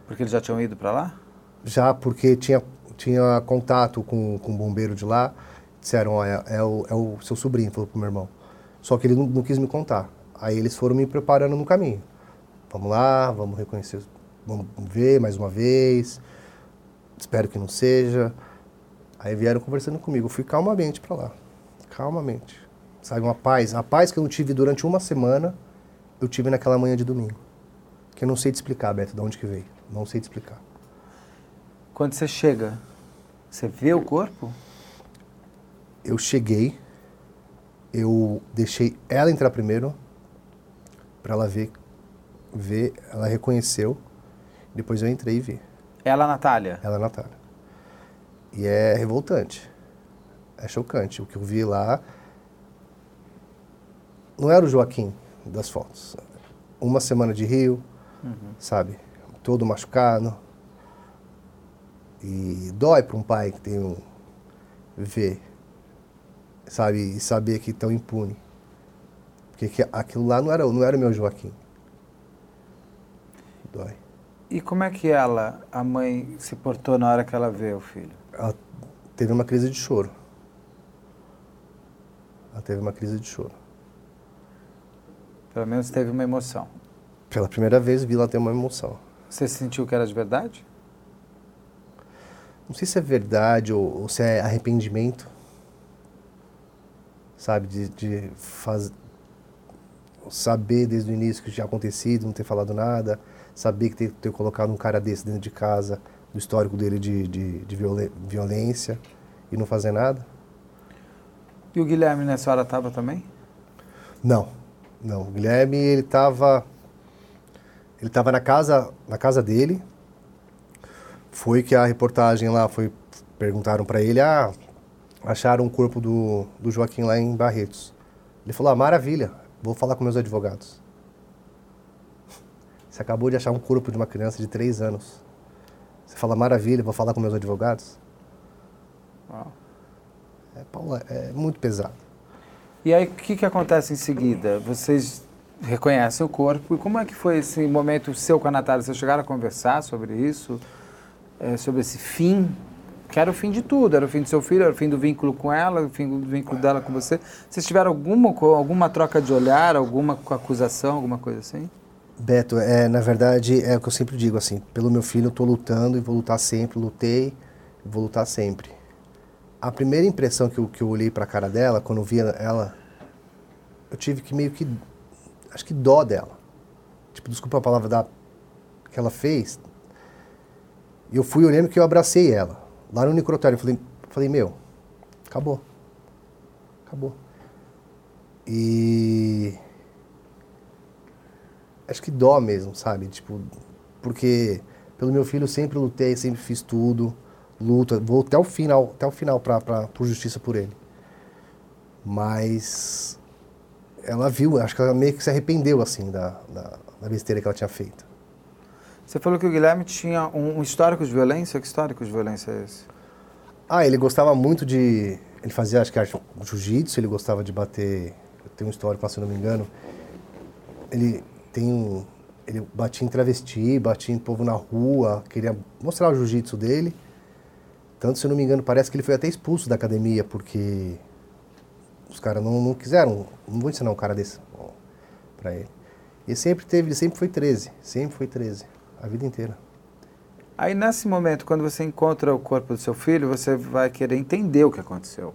Porque eles já tinham ido para lá? Já, porque tinha, tinha contato com, com o bombeiro de lá. Disseram, ó, é, é, o, é o seu sobrinho, falou pro meu irmão. Só que ele não, não quis me contar. Aí eles foram me preparando no caminho. Vamos lá, vamos reconhecer vamos ver mais uma vez, espero que não seja. Aí vieram conversando comigo, eu fui calmamente para lá, calmamente. Sabe, uma paz, a paz que eu não tive durante uma semana, eu tive naquela manhã de domingo. Que eu não sei te explicar, Beto, de onde que veio, não sei te explicar. Quando você chega, você vê o corpo? Eu cheguei, eu deixei ela entrar primeiro, para ela ver, ver, ela reconheceu, depois eu entrei e vi. Ela, Natália? Ela, Natália. E é revoltante, é chocante. O que eu vi lá não era o Joaquim das fotos. Uma semana de Rio, uhum. sabe? Todo machucado. E dói para um pai que tem um ver, sabe, e saber que estão impune. Porque que, aquilo lá não era, não era o meu Joaquim. Dói. E como é que ela, a mãe, se portou na hora que ela vê o filho? Ela teve uma crise de choro. Ela teve uma crise de choro. Pelo menos teve uma emoção. Pela primeira vez vi ela ter uma emoção. Você sentiu que era de verdade? Não sei se é verdade ou, ou se é arrependimento. Sabe, de, de faz... saber desde o início que tinha acontecido, não ter falado nada, saber que ter, ter colocado um cara desse dentro de casa, do histórico dele de, de, de violência e não fazer nada. E o Guilherme nessa hora estava também? Não, não. O Guilherme ele estava ele estava na casa na casa dele foi que a reportagem lá foi perguntaram para ele, ah, acharam o corpo do, do Joaquim lá em Barretos. Ele falou, ah, maravilha, vou falar com meus advogados. Você acabou de achar um corpo de uma criança de três anos. Você fala, maravilha, vou falar com meus advogados? Uau. É, Paula, é muito pesado. E aí, o que, que acontece em seguida? Vocês reconhecem o corpo. E como é que foi esse momento seu com a Natália? Vocês chegaram a conversar sobre isso? é, sobre esse fim, que era o fim de tudo, era o fim do seu filho, era o fim do vínculo com ela, o fim do vínculo dela com você. Vocês tiveram alguma, alguma troca de olhar, alguma acusação, alguma coisa assim? Beto, é, na verdade, é o que eu sempre digo, assim, pelo meu filho eu estou lutando e vou lutar sempre, lutei vou lutar sempre. A primeira impressão que eu, que eu olhei para a cara dela, quando eu vi ela, eu tive que meio que, acho que dó dela. Tipo, desculpa a palavra da, que ela fez, e eu fui, olhando que eu abracei ela. Lá no necrotério, eu falei, falei, meu, acabou. Acabou. E. Acho que dó mesmo, sabe? Tipo, porque pelo meu filho eu sempre lutei, sempre fiz tudo, luta, vou até o final, até o final pra, pra, por justiça por ele. Mas ela viu, acho que ela meio que se arrependeu, assim, da, da, da besteira que ela tinha feito. Você falou que o Guilherme tinha um, um histórico de violência. Que histórico de violência é esse? Ah, ele gostava muito de. Ele fazia, acho que jiu-jitsu, ele gostava de bater. Tem um histórico, se não me engano. Ele tem um. Ele batia em travesti, batia em povo na rua, queria mostrar o jiu-jitsu dele. Tanto, se eu não me engano, parece que ele foi até expulso da academia, porque os caras não, não quiseram. Não vou ensinar um cara desse para ele. E sempre teve, ele sempre foi 13. Sempre foi 13 a vida inteira. Aí nesse momento, quando você encontra o corpo do seu filho, você vai querer entender o que aconteceu.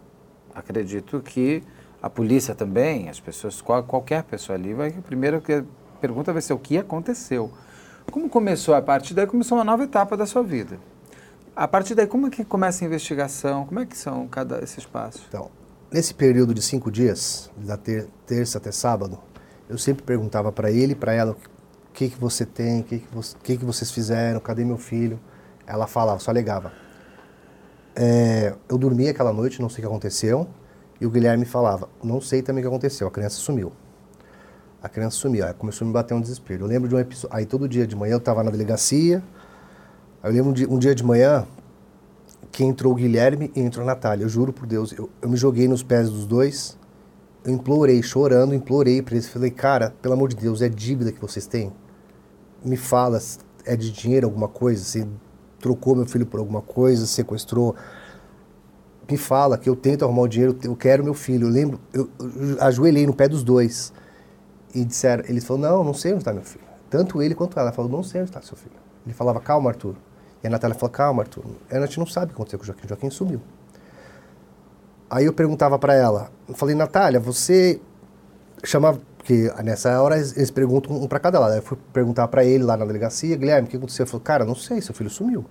Acredito que a polícia também, as pessoas, qualquer pessoa ali, vai primeiro que pergunta vai ser o que aconteceu. Como começou a partir daí começou uma nova etapa da sua vida. A partir daí como é que começa a investigação? Como é que são cada esses passos? Então, nesse período de cinco dias, da ter, terça até sábado, eu sempre perguntava para ele para ela que, que você tem, o que, que, que, que vocês fizeram, cadê meu filho? Ela falava, só alegava. É, eu dormi aquela noite, não sei o que aconteceu, e o Guilherme falava, não sei também o que aconteceu, a criança sumiu. A criança sumiu, aí começou a me bater um desespero. Eu lembro de um episódio, aí todo dia de manhã eu estava na delegacia, aí eu lembro de um dia de manhã que entrou o Guilherme e entrou a Natália. Eu juro por Deus, eu, eu me joguei nos pés dos dois, eu implorei, chorando, implorei para eles. Falei, cara, pelo amor de Deus, é dívida que vocês têm? me fala, é de dinheiro alguma coisa? Você trocou meu filho por alguma coisa, sequestrou? Me fala que eu tento arrumar o dinheiro, eu quero meu filho. Eu lembro, eu, eu ajoelhei no pé dos dois e disseram, eles falaram, não, não sei onde está meu filho. Tanto ele quanto ela. Ela falou, não sei onde está seu filho. Ele falava, calma, Arthur. E a Natália falou, calma, Arthur. A gente não sabe o que aconteceu com o Joaquim. O Joaquim sumiu. Aí eu perguntava para ela, eu falei, Natália, você chamava, porque nessa hora eles perguntam um para cada lado. Aí eu fui perguntar para ele lá na delegacia, Guilherme, o que aconteceu? Ele falou, cara, não sei, seu filho sumiu.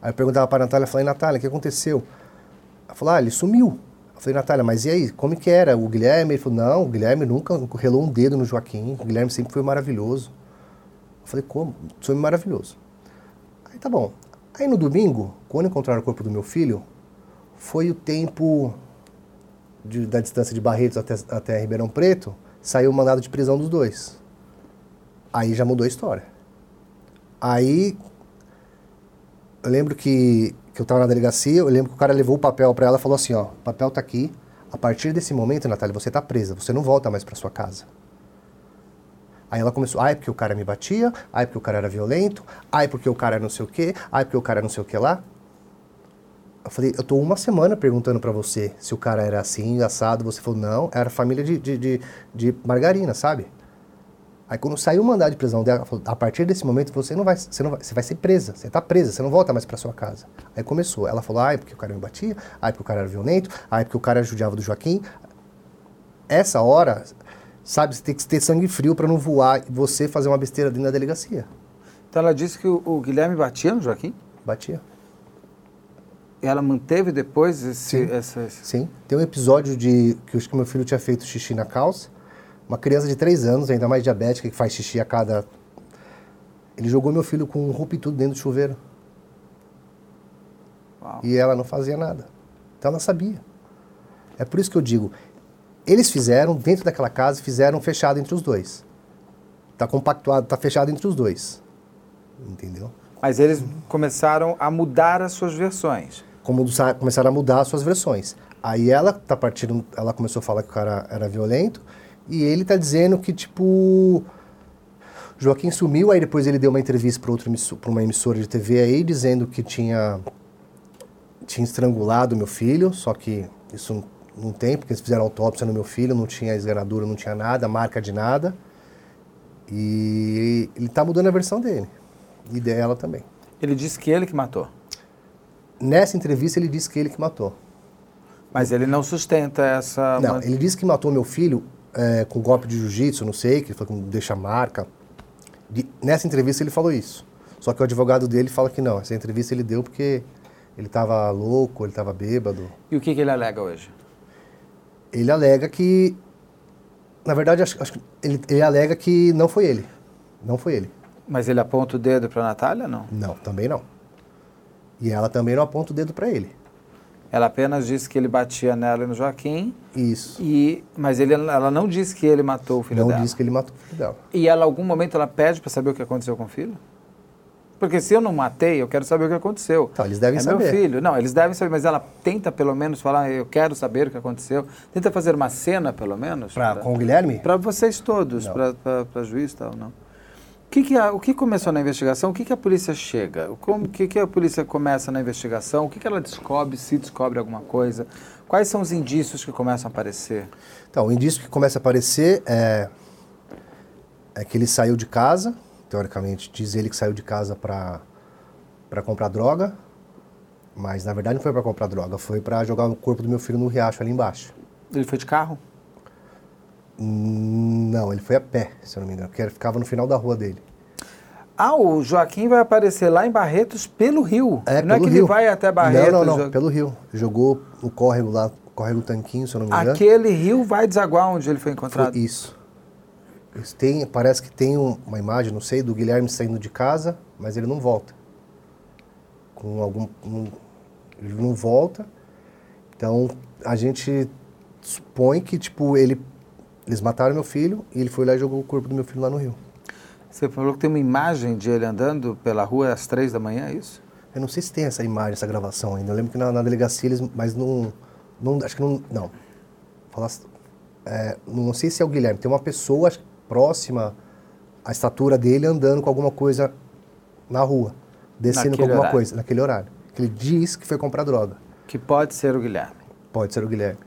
Aí eu perguntava para a Natália, falei, Natália, o que aconteceu? Ela falou, ah, ele sumiu. Eu falei, Natália, mas e aí, como que era? O Guilherme? Ele falou, não, o Guilherme nunca relou um dedo no Joaquim, o Guilherme sempre foi maravilhoso. Eu falei, como? Foi maravilhoso. Aí tá bom. Aí no domingo, quando encontraram o corpo do meu filho, foi o tempo de, da distância de Barretos até, até Ribeirão Preto, saiu o mandado de prisão dos dois. Aí já mudou a história. Aí eu lembro que, que eu estava na delegacia, eu lembro que o cara levou o papel para ela e falou assim, ó, o papel tá aqui. A partir desse momento, Natália, você tá presa, você não volta mais para sua casa. Aí ela começou, ai, porque o cara me batia, ai, porque o cara era violento, ai, porque o cara não sei o quê, ai, porque o cara não sei o que lá. Eu falei, eu tô uma semana perguntando para você se o cara era assim, assado. Você falou, não, era família de, de, de, de margarina, sabe? Aí quando saiu o mandado de prisão dela, falou, a partir desse momento você não vai, você não vai, você vai ser presa, você tá presa, você não volta mais para sua casa. Aí começou, ela falou, ai, porque o cara me batia, ai, porque o cara era violento, ai, porque o cara judiava do Joaquim. Essa hora, sabe, você tem que ter sangue frio para não voar e você fazer uma besteira dentro da delegacia. Então ela disse que o, o Guilherme batia no Joaquim? Batia. E ela manteve depois esse, Sim. essa... Sim. Tem um episódio de que eu acho que meu filho tinha feito xixi na calça. Uma criança de 3 anos, ainda mais diabética, que faz xixi a cada. Ele jogou meu filho com roupa e tudo dentro do chuveiro. Uau. E ela não fazia nada. Então ela sabia. É por isso que eu digo, eles fizeram, dentro daquela casa, fizeram fechado entre os dois. Tá compactuado, tá fechado entre os dois. Entendeu? Mas eles começaram a mudar as suas versões. Como começaram a mudar as suas versões. Aí ela tá partindo, ela começou a falar que o cara era violento e ele tá dizendo que tipo Joaquim sumiu, aí depois ele deu uma entrevista para outra uma emissora de TV aí dizendo que tinha tinha estrangulado meu filho, só que isso não- tem, porque eles fizeram autópsia no meu filho, não tinha esganadura, não tinha nada, marca de nada. E ele tá mudando a versão dele. E dela também. Ele disse que ele que matou. Nessa entrevista ele disse que ele que matou. Mas ele não sustenta essa... Não, ele disse que matou meu filho é, com golpe de jiu-jitsu, não sei, que ele falou que deixa marca. De- nessa entrevista ele falou isso. Só que o advogado dele fala que não. Essa entrevista ele deu porque ele estava louco, ele estava bêbado. E o que, que ele alega hoje? Ele alega que. Na verdade, acho, acho que ele, ele alega que não foi ele. Não foi ele. Mas ele aponta o dedo para Natália, não? Não, também não. E ela também não aponta o dedo para ele. Ela apenas disse que ele batia nela e no Joaquim, Isso. e, mas ele, ela não disse que ele matou o filho não dela. disse que ele matou o filho dela. E ela, em algum momento, ela pede para saber o que aconteceu com o filho? Porque se eu não matei, eu quero saber o que aconteceu. Então, eles devem é saber. meu filho. Não, eles devem saber, mas ela tenta pelo menos falar, eu quero saber o que aconteceu. Tenta fazer uma cena, pelo menos. Pra, com o Guilherme? Para vocês todos, Não. para juiz e tal, não. O que, que a- o que começou na investigação? O que, que a polícia chega? O como- que, que a polícia começa na investigação? O que, que ela descobre, se descobre alguma coisa? Quais são os indícios que começam a aparecer? Então, o indício que começa a aparecer é, é que ele saiu de casa, teoricamente, diz ele que saiu de casa para comprar droga, mas na verdade não foi para comprar droga, foi para jogar o corpo do meu filho no riacho ali embaixo. Ele foi de carro? Hum, Não, ele foi a pé, se eu não me engano, porque ele ficava no final da rua dele. Ah, o Joaquim vai aparecer lá em Barretos pelo rio. É, não é pelo que rio. ele vai até Barretos. Não, não, não, pelo rio. Jogou o córrego lá, córrego Tanquinho, se eu não me engano. Aquele rio vai desaguar onde ele foi encontrado. Foi isso. Eles têm- parece que tem um- uma imagem, não sei, do Guilherme saindo de casa, mas ele não volta. Com algum. um- ele não volta. Então a gente supõe que, tipo, ele. Eles mataram meu filho e ele foi lá e jogou o corpo do meu filho lá no rio. Você falou que tem uma imagem de ele andando pela rua às três da manhã, é isso? Eu não sei se tem essa imagem, essa gravação ainda. Eu lembro que na, na delegacia eles. Mas não. não acho que não. Não. Falar, é, não sei se é o Guilherme. Tem uma pessoa próxima à estatura dele andando com alguma coisa na rua. Descendo Naquele com alguma horário. coisa, naquele horário. Que ele diz que foi comprar droga. Que pode ser o Guilherme. Pode ser o Guilherme.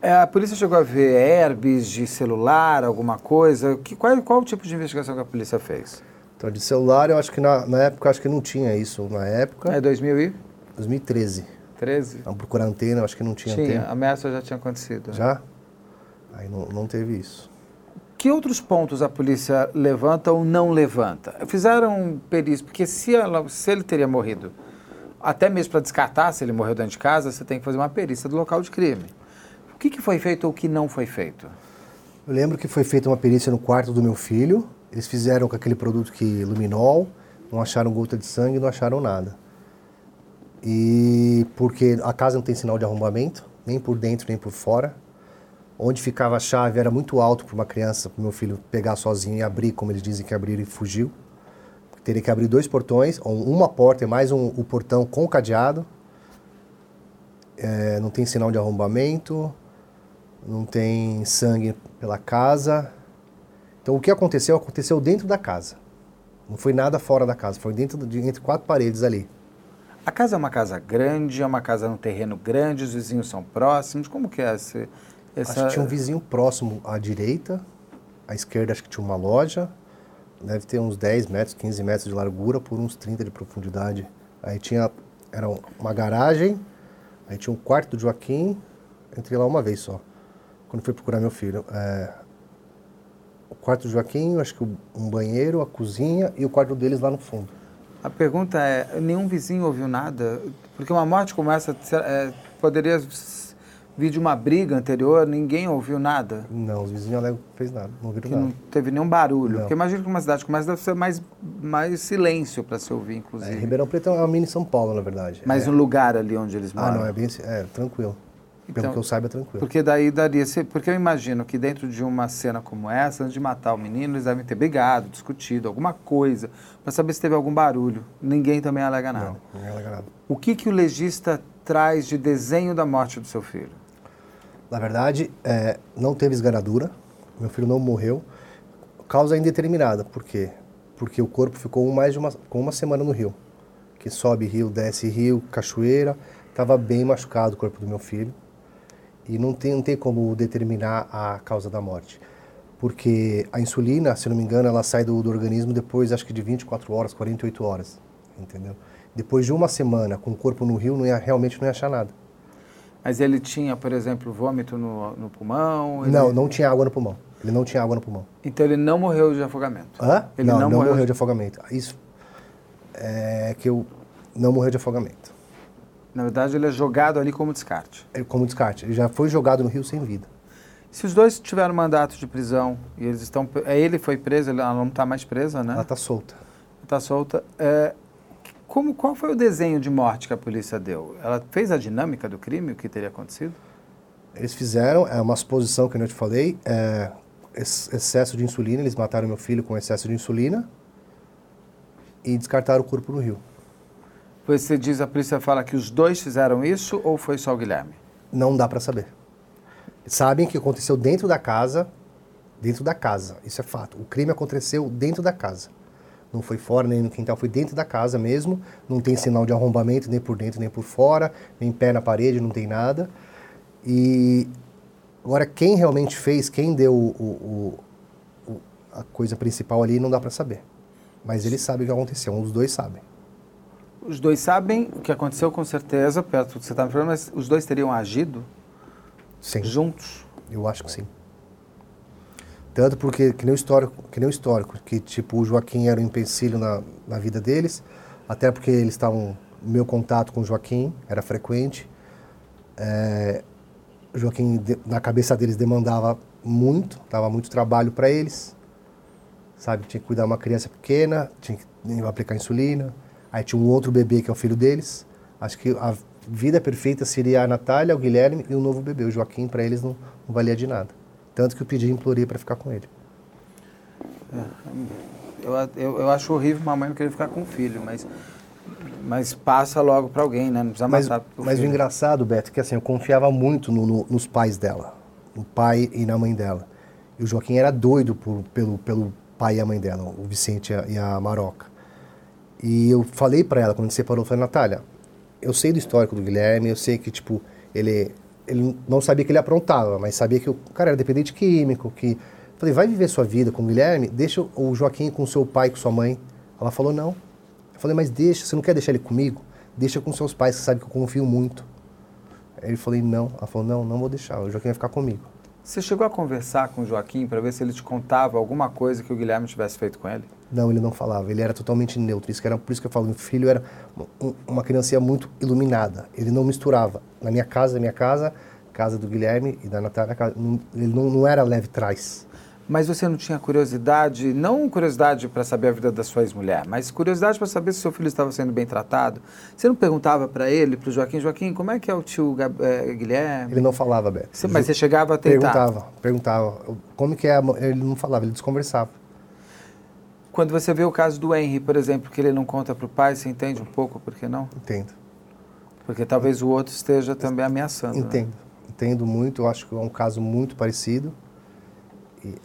É, a polícia chegou a ver herbes de celular, alguma coisa. Que, qual, qual o tipo de investigação que a polícia fez? Então, de celular, eu acho que na, na época, acho que não tinha isso. Na época, É 2000 e? 2013. 13? Vamos procurar antena, eu acho que não tinha, Tinha, antena. a ameaça já tinha acontecido. Já? Aí não, não teve isso. Que outros pontos a polícia levanta ou não levanta? Fizeram perícia, porque se, ela, se ele teria morrido, até mesmo para descartar se ele morreu dentro de casa, você tem que fazer uma perícia do local de crime. O que, que foi feito ou o que não foi feito? Eu lembro que foi feita uma perícia no quarto do meu filho. Eles fizeram com aquele produto que luminol, não acharam gota de sangue, não acharam nada. E porque a casa não tem sinal de arrombamento, nem por dentro nem por fora. Onde ficava a chave era muito alto para uma criança, para meu filho pegar sozinho e abrir, como eles dizem que abriram e fugiu. Teria que abrir dois portões, ou uma porta e mais um, o portão com cadeado. É, não tem sinal de arrombamento, não tem sangue pela casa. Então o que aconteceu, aconteceu dentro da casa. Não foi nada fora da casa, foi dentro de entre quatro paredes ali. A casa é uma casa grande, é uma casa num terreno grande, os vizinhos são próximos. Como que é esse, essa... Acho que tinha um vizinho próximo à direita, à esquerda acho que tinha uma loja, deve ter uns 10 metros, 15 metros de largura por uns 30 de profundidade. Aí tinha, era uma garagem, aí tinha um quarto do Joaquim, entrei lá uma vez só, quando fui procurar meu filho. É, o quarto do Joaquim, acho que um banheiro, a cozinha e o quarto deles lá no fundo. A pergunta é, nenhum vizinho ouviu nada? Porque uma morte como essa é, poderia vir de uma briga anterior, ninguém ouviu nada? Não, os vizinhos alegam que fez nada, não ouviram que nada. não teve nenhum barulho. Não. Porque imagina que uma cidade como essa deve ser mais, mais silêncio para se ouvir, É, inclusive. Ribeirão Preto é uma mini São Paulo, na verdade. Mas é. um lugar ali onde eles moram. Ah, não, é bem é, tranquilo. Pelo Então, que eu saiba, é tranquilo. Porque daí daria. Porque eu imagino que dentro de uma cena como essa, antes de matar o menino, eles devem ter brigado, discutido, alguma coisa, para saber se teve algum barulho. Ninguém também alega nada. Não, é alega nada. O que, que o legista traz de desenho da morte do seu filho? Na verdade, é, não teve esganadura, meu filho não morreu. Causa indeterminada, por quê? Porque o corpo ficou mais de uma, com uma semana no rio. Que sobe rio, desce rio, cachoeira. Estava bem machucado o corpo do meu filho. E não tem, não tem como determinar a causa da morte. Porque a insulina, se não me engano, ela sai do, do organismo depois, acho que de 24 horas, 48 horas. Entendeu? Depois de uma semana com o corpo no rio, não ia, realmente não ia achar nada. Mas ele tinha, por exemplo, vômito no, no pulmão? ele- Não, não tinha água no pulmão. Ele não tinha água no pulmão. Então ele não morreu de afogamento? Hã? Ele não, não não, morreu morreu, de- afogamento. Isso é que eu não morreu de afogamento. Na verdade, ele é jogado ali como descarte. Ele, como descarte, ele já foi jogado no rio sem vida. Se os dois tiveram mandato de prisão e eles estão. é, Ele foi preso, ela não está mais presa, né? Ela tá solta. Está solta. É, como, qual foi o desenho de morte que a polícia deu? Ela fez a dinâmica do crime, o que teria acontecido? Eles fizeram, é uma suposição que eu te falei, é, ex- excesso de insulina, eles mataram meu filho com excesso de insulina e descartaram o corpo no rio. Você diz, a polícia fala que os dois fizeram isso ou foi só o Guilherme? Não dá para saber. Sabem que aconteceu dentro da casa, dentro da casa, isso é fato. O crime aconteceu dentro da casa. Não foi fora nem no quintal, foi dentro da casa mesmo. Não tem sinal de arrombamento nem por dentro nem por fora, nem pé na parede, não tem nada. E agora quem realmente fez, quem deu o, o- o- a coisa principal ali, não dá para saber. Mas eles sabem o que aconteceu, um dos dois sabem. Os dois sabem o que aconteceu com certeza, perto do que você está me falando, mas os dois teriam agido Sim. juntos? Eu acho que sim. Tanto porque, que nem o histórico, que, nem o histórico, que tipo, o Joaquim era um empecilho na, na vida deles, até porque eles estavam, meu contato com o Joaquim era frequente. É, Joaquim, na cabeça deles, demandava muito, dava muito trabalho para eles, sabe? Tinha que cuidar uma criança pequena, tinha que aplicar insulina, aí tinha um outro bebê que é o filho deles. Acho que a vida perfeita seria a Natália, o Guilherme e o novo bebê. O Joaquim, para eles, não, não valia de nada. Tanto que eu pedi e implorei para ficar com ele. Eu, eu, eu acho horrível uma mãe não querer ficar com o filho, mas, mas passa logo para alguém, né? Não precisa Mas, matar mas o filho. engraçado, Beto, é que assim, eu confiava muito no- no- nos pais dela, no pai e na mãe dela. E o Joaquim era doido por- pelo, pelo pai e a mãe dela, o Vicente e a, e a Maroca. E eu falei para ela, quando gente separou, eu falei, Natália, eu sei do histórico do Guilherme, eu sei que, tipo, ele, ele não sabia que ele aprontava, mas sabia que o cara era dependente químico, que Falei, vai viver sua vida com o Guilherme, deixa o Joaquim com seu pai, com sua mãe. Ela falou, não. Eu falei, mas deixa, você não quer deixar ele comigo? Deixa com seus pais, você sabe que eu confio muito. Aí ele falou, não. Ela falou, não, não vou deixar, o Joaquim vai ficar comigo. Você chegou a conversar com o Joaquim para ver se ele te contava alguma coisa que o Guilherme tivesse feito com ele? Não, ele não falava. Ele era totalmente neutro. Isso que era por isso que eu falo, meu filho era uma criança muito iluminada. Ele não misturava. Na minha casa, na minha casa, casa do Guilherme e da Natália, ele não, não era leve trás. Mas você não tinha curiosidade, não curiosidade para saber a vida da sua ex-mulher, mas curiosidade para saber se seu filho estava sendo bem tratado? Você não perguntava para ele, para o Joaquim, Joaquim, como é que é o tio é, Guilherme? Ele não falava, Beto. Você, mas você chegava a tentar? Perguntava, perguntava. Como que é? Ele não falava, ele desconversava. Quando você vê o caso do Henry, por exemplo, que ele não conta para o pai, você entende um pouco por que não? Entendo. Porque talvez o outro esteja também ameaçando. Né? Entendo. Né? Entendo muito, eu acho que é um caso muito parecido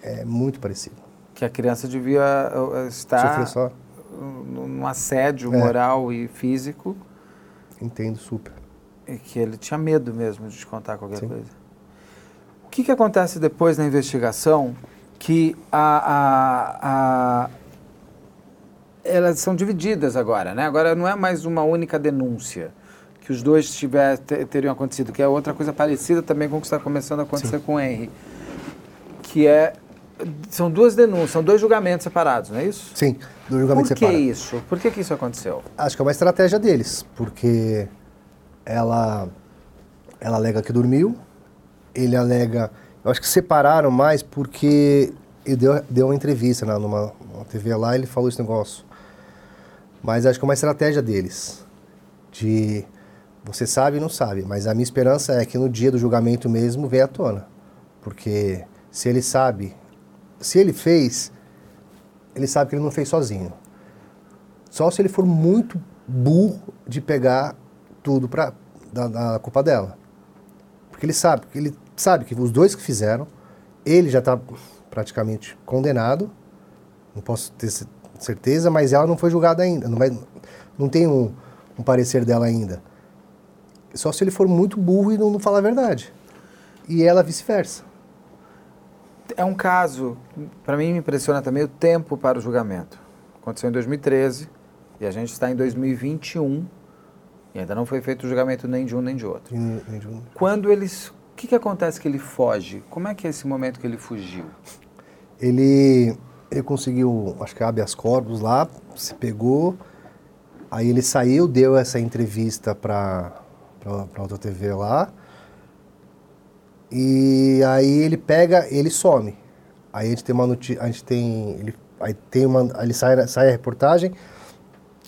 é muito parecido. Que a criança devia uh, estar só. num assédio é. moral e físico. Entendo super. E que ele tinha medo mesmo de contar qualquer Sim. coisa. O que, que acontece depois na investigação que a, a, a, elas são divididas agora, né? Agora não é mais uma única denúncia que os dois tiver, teriam acontecido, que é outra coisa parecida também com o que está começando a acontecer Sim. com o Henry que é são duas denúncias, são dois julgamentos separados, não é isso? Sim, dois julgamentos separados. Por que isso? Por que, que isso aconteceu? Acho que é uma estratégia deles, porque ela, ela alega que dormiu, ele alega. Eu acho que separaram mais porque ele deu, deu uma entrevista na, numa, numa TV lá ele falou esse negócio. Mas acho que é uma estratégia deles. De. Você sabe e não sabe, mas a minha esperança é que no dia do julgamento mesmo venha à tona. Porque se ele sabe, se ele fez, ele sabe que ele não fez sozinho. Só se ele for muito burro de pegar tudo pra, da, da culpa dela. Porque ele sabe, ele sabe que os dois que fizeram, ele já está praticamente condenado, não posso ter certeza, mas ela não foi julgada ainda, não, vai, não tem um, um parecer dela ainda. Só se ele for muito burro e não, não falar a verdade. E ela vice-versa é um caso, para mim me impressiona também o tempo para o julgamento. Aconteceu em 2013 e a gente está em 2021 e ainda não foi feito o julgamento nem de um nem de outro. Nem de um. Quando eles. O que, que acontece que ele foge? Como é que é esse momento que ele fugiu? Ele, ele conseguiu, acho que habeas corpus lá, se pegou, aí ele saiu, deu essa entrevista para outra TV lá, e aí ele pega, ele some. Aí a gente tem uma notícia, a gente tem, ele, aí tem uma, ele sai, sai a reportagem,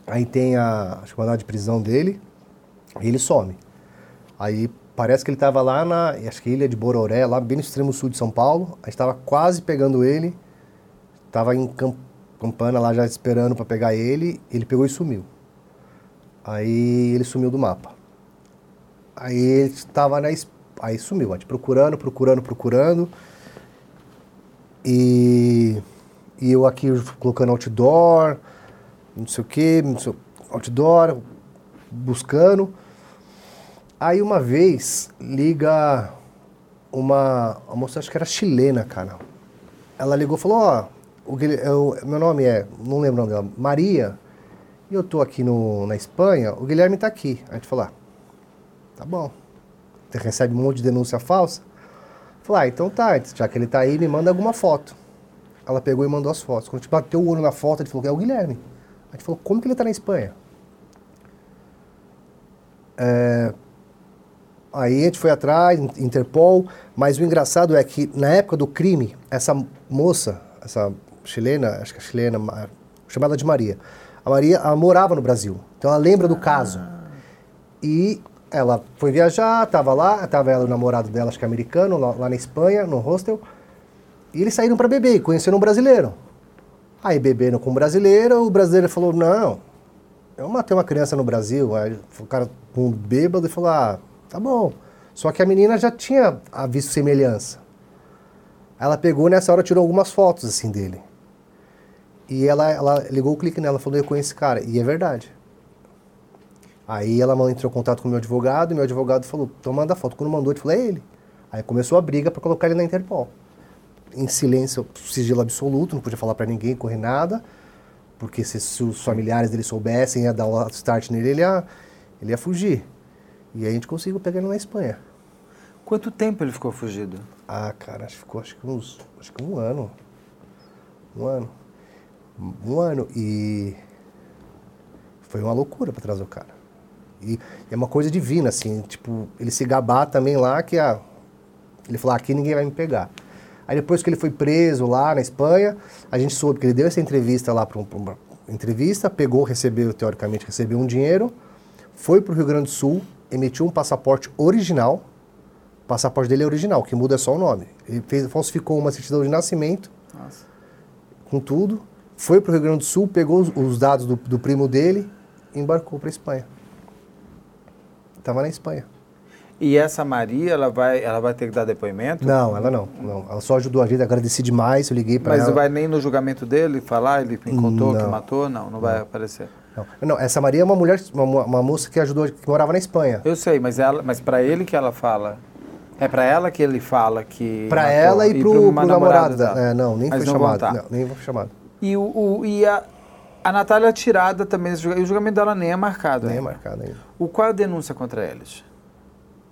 aí tem a, a mandado de prisão dele, e ele some. Aí parece que ele estava lá na, acho que ilha de Bororé, lá bem no extremo sul de São Paulo. A gente estava quase pegando ele, estava em Campana lá já esperando para pegar ele, ele pegou e sumiu. Aí ele sumiu do mapa. Aí ele estava na Aí sumiu, a procurando, procurando, procurando. E, e eu aqui colocando outdoor, não sei o que, outdoor, buscando. Aí uma vez liga uma, uma moça, acho que era chilena, cara. Ela ligou e falou, ó, o, meu nome é, não lembro o nome dela, Maria, e eu tô aqui no, na Espanha, o Guilherme tá aqui. A gente falou, ah, tá bom recebe um monte de denúncia falsa. Falei, ah, então tá, já que ele tá aí, me manda alguma foto. Ela pegou e mandou as fotos. Quando a gente bateu o olho na foto, ele falou que é o Guilherme. A gente falou, como que ele tá na Espanha? É... Aí a gente foi atrás, Interpol, mas o engraçado é que na época do crime, essa moça, essa chilena, acho que é chilena, chamada de Maria, a Maria ela morava no Brasil, então ela lembra do caso. E ela foi viajar, tava lá, tava ela e o namorado dela, acho que é americano, lá, lá na Espanha, no hostel. E eles saíram para beber, conheceram um brasileiro. Aí beberam com um brasileiro, o brasileiro falou, não, eu matei uma criança no Brasil. Aí o cara com um bêbado e falou, ah, tá bom. Só que a menina já tinha visto semelhança. Ela pegou nessa hora, tirou algumas fotos assim dele. E ela, ela ligou o clique nela, falou, eu conheço esse cara. E é verdade. Aí ela entrou em contato com o meu advogado, e meu advogado falou, então manda foto. Quando mandou, ele falou, é ele. Aí começou a briga para colocar ele na Interpol. em silêncio, sigilo absoluto, não podia falar para ninguém, correr nada, porque se, se, os familiares dele soubessem, ia dar o start nele, ele ia, ele ia fugir. E aí a gente conseguiu pegar ele na Espanha. Quanto tempo ele ficou fugido? Ah, cara, acho que ficou acho que uns, acho que um ano. Um ano. Um ano e foi uma loucura para trazer o cara. E é uma coisa divina, assim, tipo, ele se gabar também lá que a. Ele falou, ah, aqui ninguém vai me pegar. Aí depois que ele foi preso lá na Espanha, a gente soube que ele deu essa entrevista lá para um, uma entrevista, pegou, recebeu, teoricamente, recebeu um dinheiro, foi para o Rio Grande do Sul, emitiu um passaporte original. O passaporte dele é original, que muda é só o nome. Ele fez, falsificou uma certidão de nascimento, Nossa. com tudo, foi para o Rio Grande do Sul, pegou os, os dados do, do primo dele e embarcou para a Espanha. Estava na Espanha. E essa Maria, ela vai, ela vai ter que dar depoimento? Não, ela não. não. Ela só ajudou a gente, agradeci demais, eu liguei para ela. Mas não vai nem no julgamento dele falar, ele me contou não. que matou? Não, não vai aparecer. Não. não, essa Maria é uma mulher, uma, uma, moça que ajudou, que morava na Espanha. Eu sei, mas ela, mas para ele que ela fala, é para ela que ele fala que Para ela e, e pro, pro namorado. É, não, nem mas foi chamado. Não, nem foi chamado. E, o, o, e a, a Natália é tirada também, e o julgamento dela nem é marcado. Nem é marcado ainda. O, qual é a denúncia contra eles?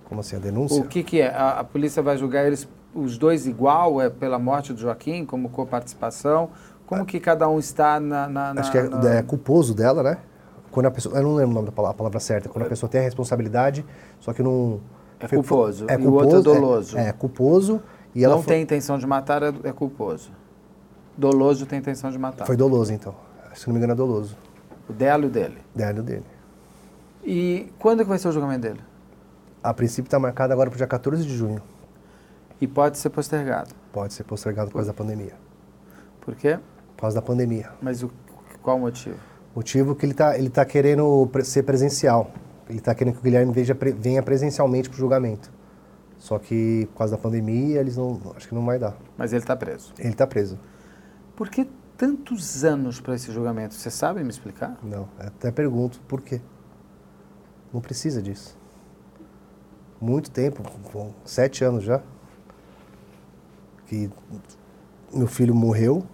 Como assim, a denúncia? O que, que é? A, a, polícia vai julgar eles, os dois igual, é pela morte do Joaquim, como coparticipação? Como ah. que cada um está na... na, na Acho que é, na... é, culposo dela, né? Quando a pessoa, eu não lembro o nome da palavra, a palavra certa, quando a pessoa tem a responsabilidade, só que não... É culposo, é culposo, e o outro é doloso. É, é culposo e ela... Não foi... tem intenção de matar, é, é culposo. Doloso tem intenção de matar. Foi doloso, então. Se não me engano, é doloso. O dela e o dele? Dela e o dele. E quando que vai ser o julgamento dele? A princípio está marcado agora para o dia 14 de junho. E pode ser postergado? Pode ser postergado por causa da pandemia. Por quê? Por causa da pandemia. Mas o, qual o motivo? O motivo que ele está ele tá querendo ser presencial. Ele está querendo que o Guilherme veja, venha presencialmente para o julgamento. Só que por causa da pandemia, eles não. Acho que não vai dar. Mas ele está preso? Ele está preso. Por que tantos anos para esse julgamento? Você sabe me explicar? Não, até pergunto por quê. Não precisa disso muito tempo, sete anos já, que meu filho morreu.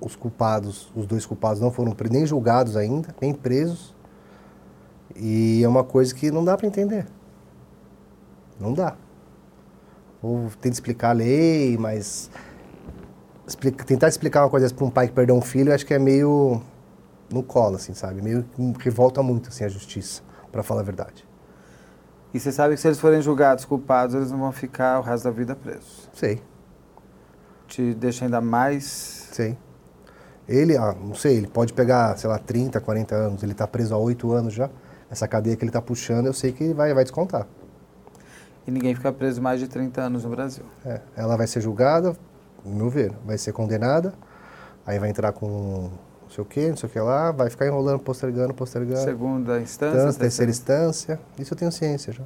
Os culpados, os dois culpados não foram nem julgados ainda, nem presos. E é uma coisa que não dá para entender. Não dá. Ou tem que explicar a lei, mas explica, tentar explicar uma coisa para um pai que perdeu um filho, acho que é meio no colo, assim, sabe? Meio revolta muito assim a justiça, para falar a verdade. E você sabe que se eles forem julgados culpados, eles não vão ficar o resto da vida presos. Sei. Te deixa ainda mais. Sei. Ele, ah, não sei, ele pode pegar, sei lá, 30, 40 anos, ele está preso há 8 anos já. Essa cadeia que ele está puxando, eu sei que vai, vai descontar. E ninguém fica preso mais de 30 anos no Brasil. É, ela vai ser julgada, no meu ver, vai ser condenada, aí vai entrar com sei o que, não sei o que lá, vai ficar enrolando, postergando, postergando. Segunda instância? instância terceira instância. Isso eu tenho ciência já.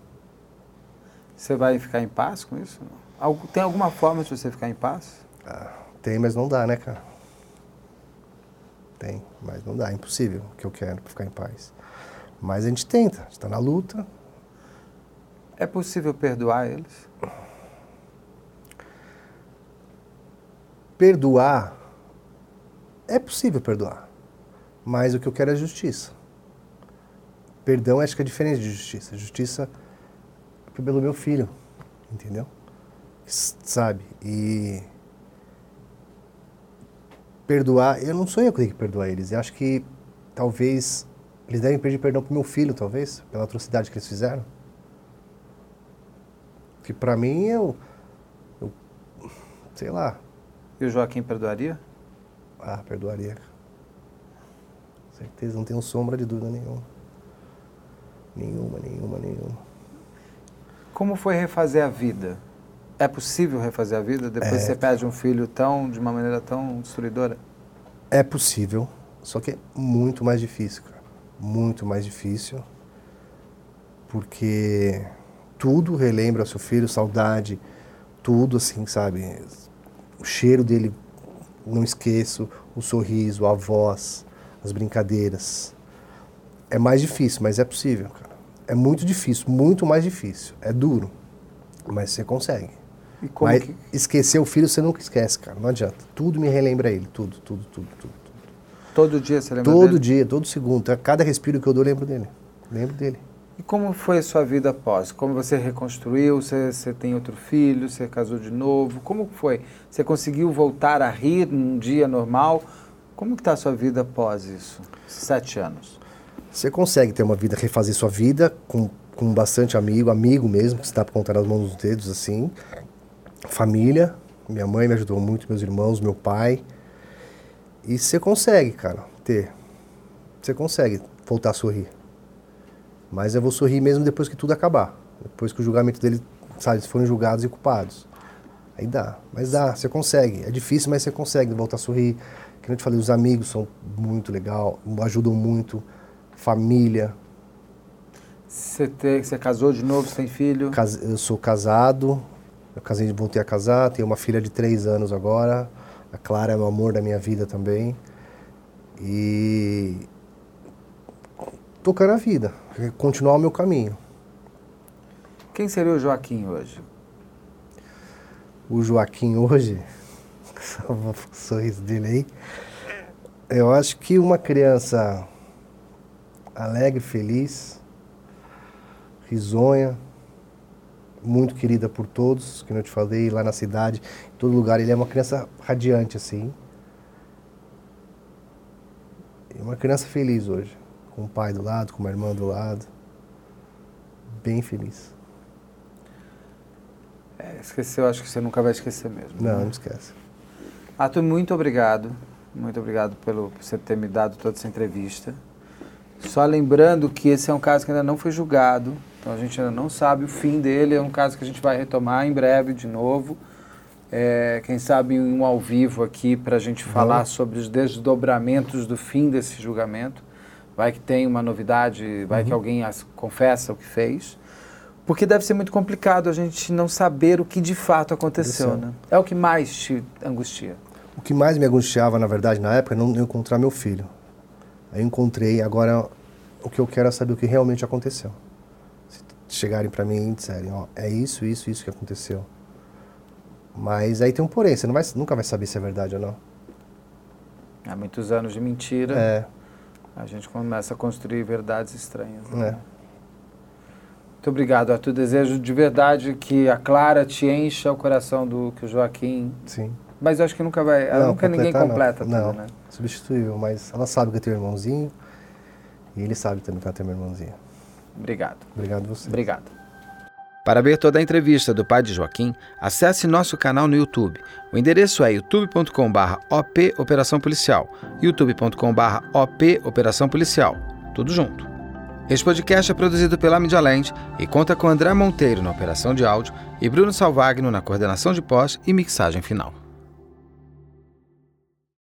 Você vai ficar em paz com isso? Tem alguma forma de você ficar em paz? Ah, tem, mas não dá, né, cara? Tem, mas não dá. É impossível o que eu quero para ficar em paz. Mas a gente tenta, a gente está na luta. É possível perdoar eles? Perdoar é possível perdoar, mas o que eu quero é justiça. Perdão acho que é diferente de justiça. Justiça é pelo meu filho, entendeu? Sabe? E perdoar, eu não sou eu que tenho que perdoar eles. Eu acho que talvez eles devem pedir perdão pro meu filho, talvez, pela atrocidade que eles fizeram. Que para mim eu, eu sei lá. E o Joaquim perdoaria? Ah, perdoaria. Certeza, não tenho sombra de dúvida nenhuma. Nenhuma, nenhuma, nenhuma. Como foi refazer a vida? É possível refazer a vida depois é, você perde um filho tão de uma maneira tão destruidora? É possível, só que é muito mais difícil, cara. Muito mais difícil. Porque tudo relembra seu filho, saudade, tudo assim, sabe? O cheiro dele não esqueço o sorriso, a voz, as brincadeiras. É mais difícil, mas é possível, cara. É muito difícil, muito mais difícil. É duro, mas você consegue. Mas que... esquecer o filho você nunca esquece, cara. Não adianta. Tudo me relembra ele. Tudo, tudo, tudo, tudo. tudo. Todo dia você lembra todo dele? Todo dia, todo segundo. Cada respiro que eu dou, eu lembro dele. Lembro dele. E como foi a sua vida após? Como você reconstruiu? Você, você tem outro filho? Você casou de novo? Como foi? Você conseguiu voltar a rir num dia normal? Como está a sua vida após isso? Sete anos. Você consegue ter uma vida, refazer sua vida com, com bastante amigo, amigo mesmo, que dá para contar nas mãos dos dedos assim. Família, minha mãe me ajudou muito, meus irmãos, meu pai. E você consegue, cara, ter. Você consegue voltar a sorrir. Mas eu vou sorrir mesmo depois que tudo acabar. Depois que o julgamento dele, sabe, eles forem julgados e culpados. Aí dá. Mas dá, você consegue. É difícil, mas você consegue voltar a sorrir. Que eu te falei, os amigos são muito legal, ajudam muito. Família. Você, te, você casou de novo, você tem filho? Eu sou casado. Eu casei, voltei a casar. Tenho uma filha de três anos agora. A Clara é o amor da minha vida também. E tocando a vida, continuar o meu caminho. Quem seria o Joaquim hoje? O Joaquim hoje, o sorriso dele aí, eu acho que uma criança alegre, feliz, risonha, muito querida por todos, que eu te falei, lá na cidade, em todo lugar, ele é uma criança radiante, assim. E uma criança feliz hoje com o pai do lado, com uma irmã do lado. Bem feliz. É, esqueceu, acho que você nunca vai esquecer mesmo. Não, né? não esquece. Arthur, muito obrigado. Muito obrigado pelo, por você ter me dado toda essa entrevista. Só lembrando que esse é um caso que ainda não foi julgado, então a gente ainda não sabe o fim dele. É um caso que a gente vai retomar em breve de novo. É, quem sabe um ao vivo aqui para a gente falar sobre os desdobramentos do fim desse julgamento vai que tem uma novidade, vai uhum. que alguém as, confessa o que fez. Porque deve ser muito complicado a gente não saber o que de fato aconteceu, né? É o que mais te angustia. O que mais me angustiava, na verdade, na época, é não encontrar meu filho. Aí eu encontrei, agora o que eu quero é saber o que realmente aconteceu. Se chegarem para mim e disserem, ó, é isso, isso, isso que aconteceu. Mas aí tem um porém, você não vai, nunca vai saber se é verdade ou não. Há muitos anos de mentira. É a gente começa a construir verdades estranhas. Né? É. Muito obrigado, Arthur. Desejo de verdade que a Clara te encha o coração do que o Joaquim. Sim. Mas eu acho que nunca vai. Não, nunca ninguém completa não. tudo, não. né? Substituível, mas ela sabe que eu tenho um irmãozinho e ele sabe também que ela tem uma irmãozinha. Obrigado. Obrigado você. Obrigado. Para ver toda a entrevista do pai de Joaquim, acesse nosso canal no YouTube. O endereço é youtube.com.br OP Operação Policial, youtube.com.br OP Operação Policial, tudo junto. Este podcast é produzido pela Mídia Lente e conta com André Monteiro na operação de áudio e Bruno Salvagno na coordenação de pós e mixagem final.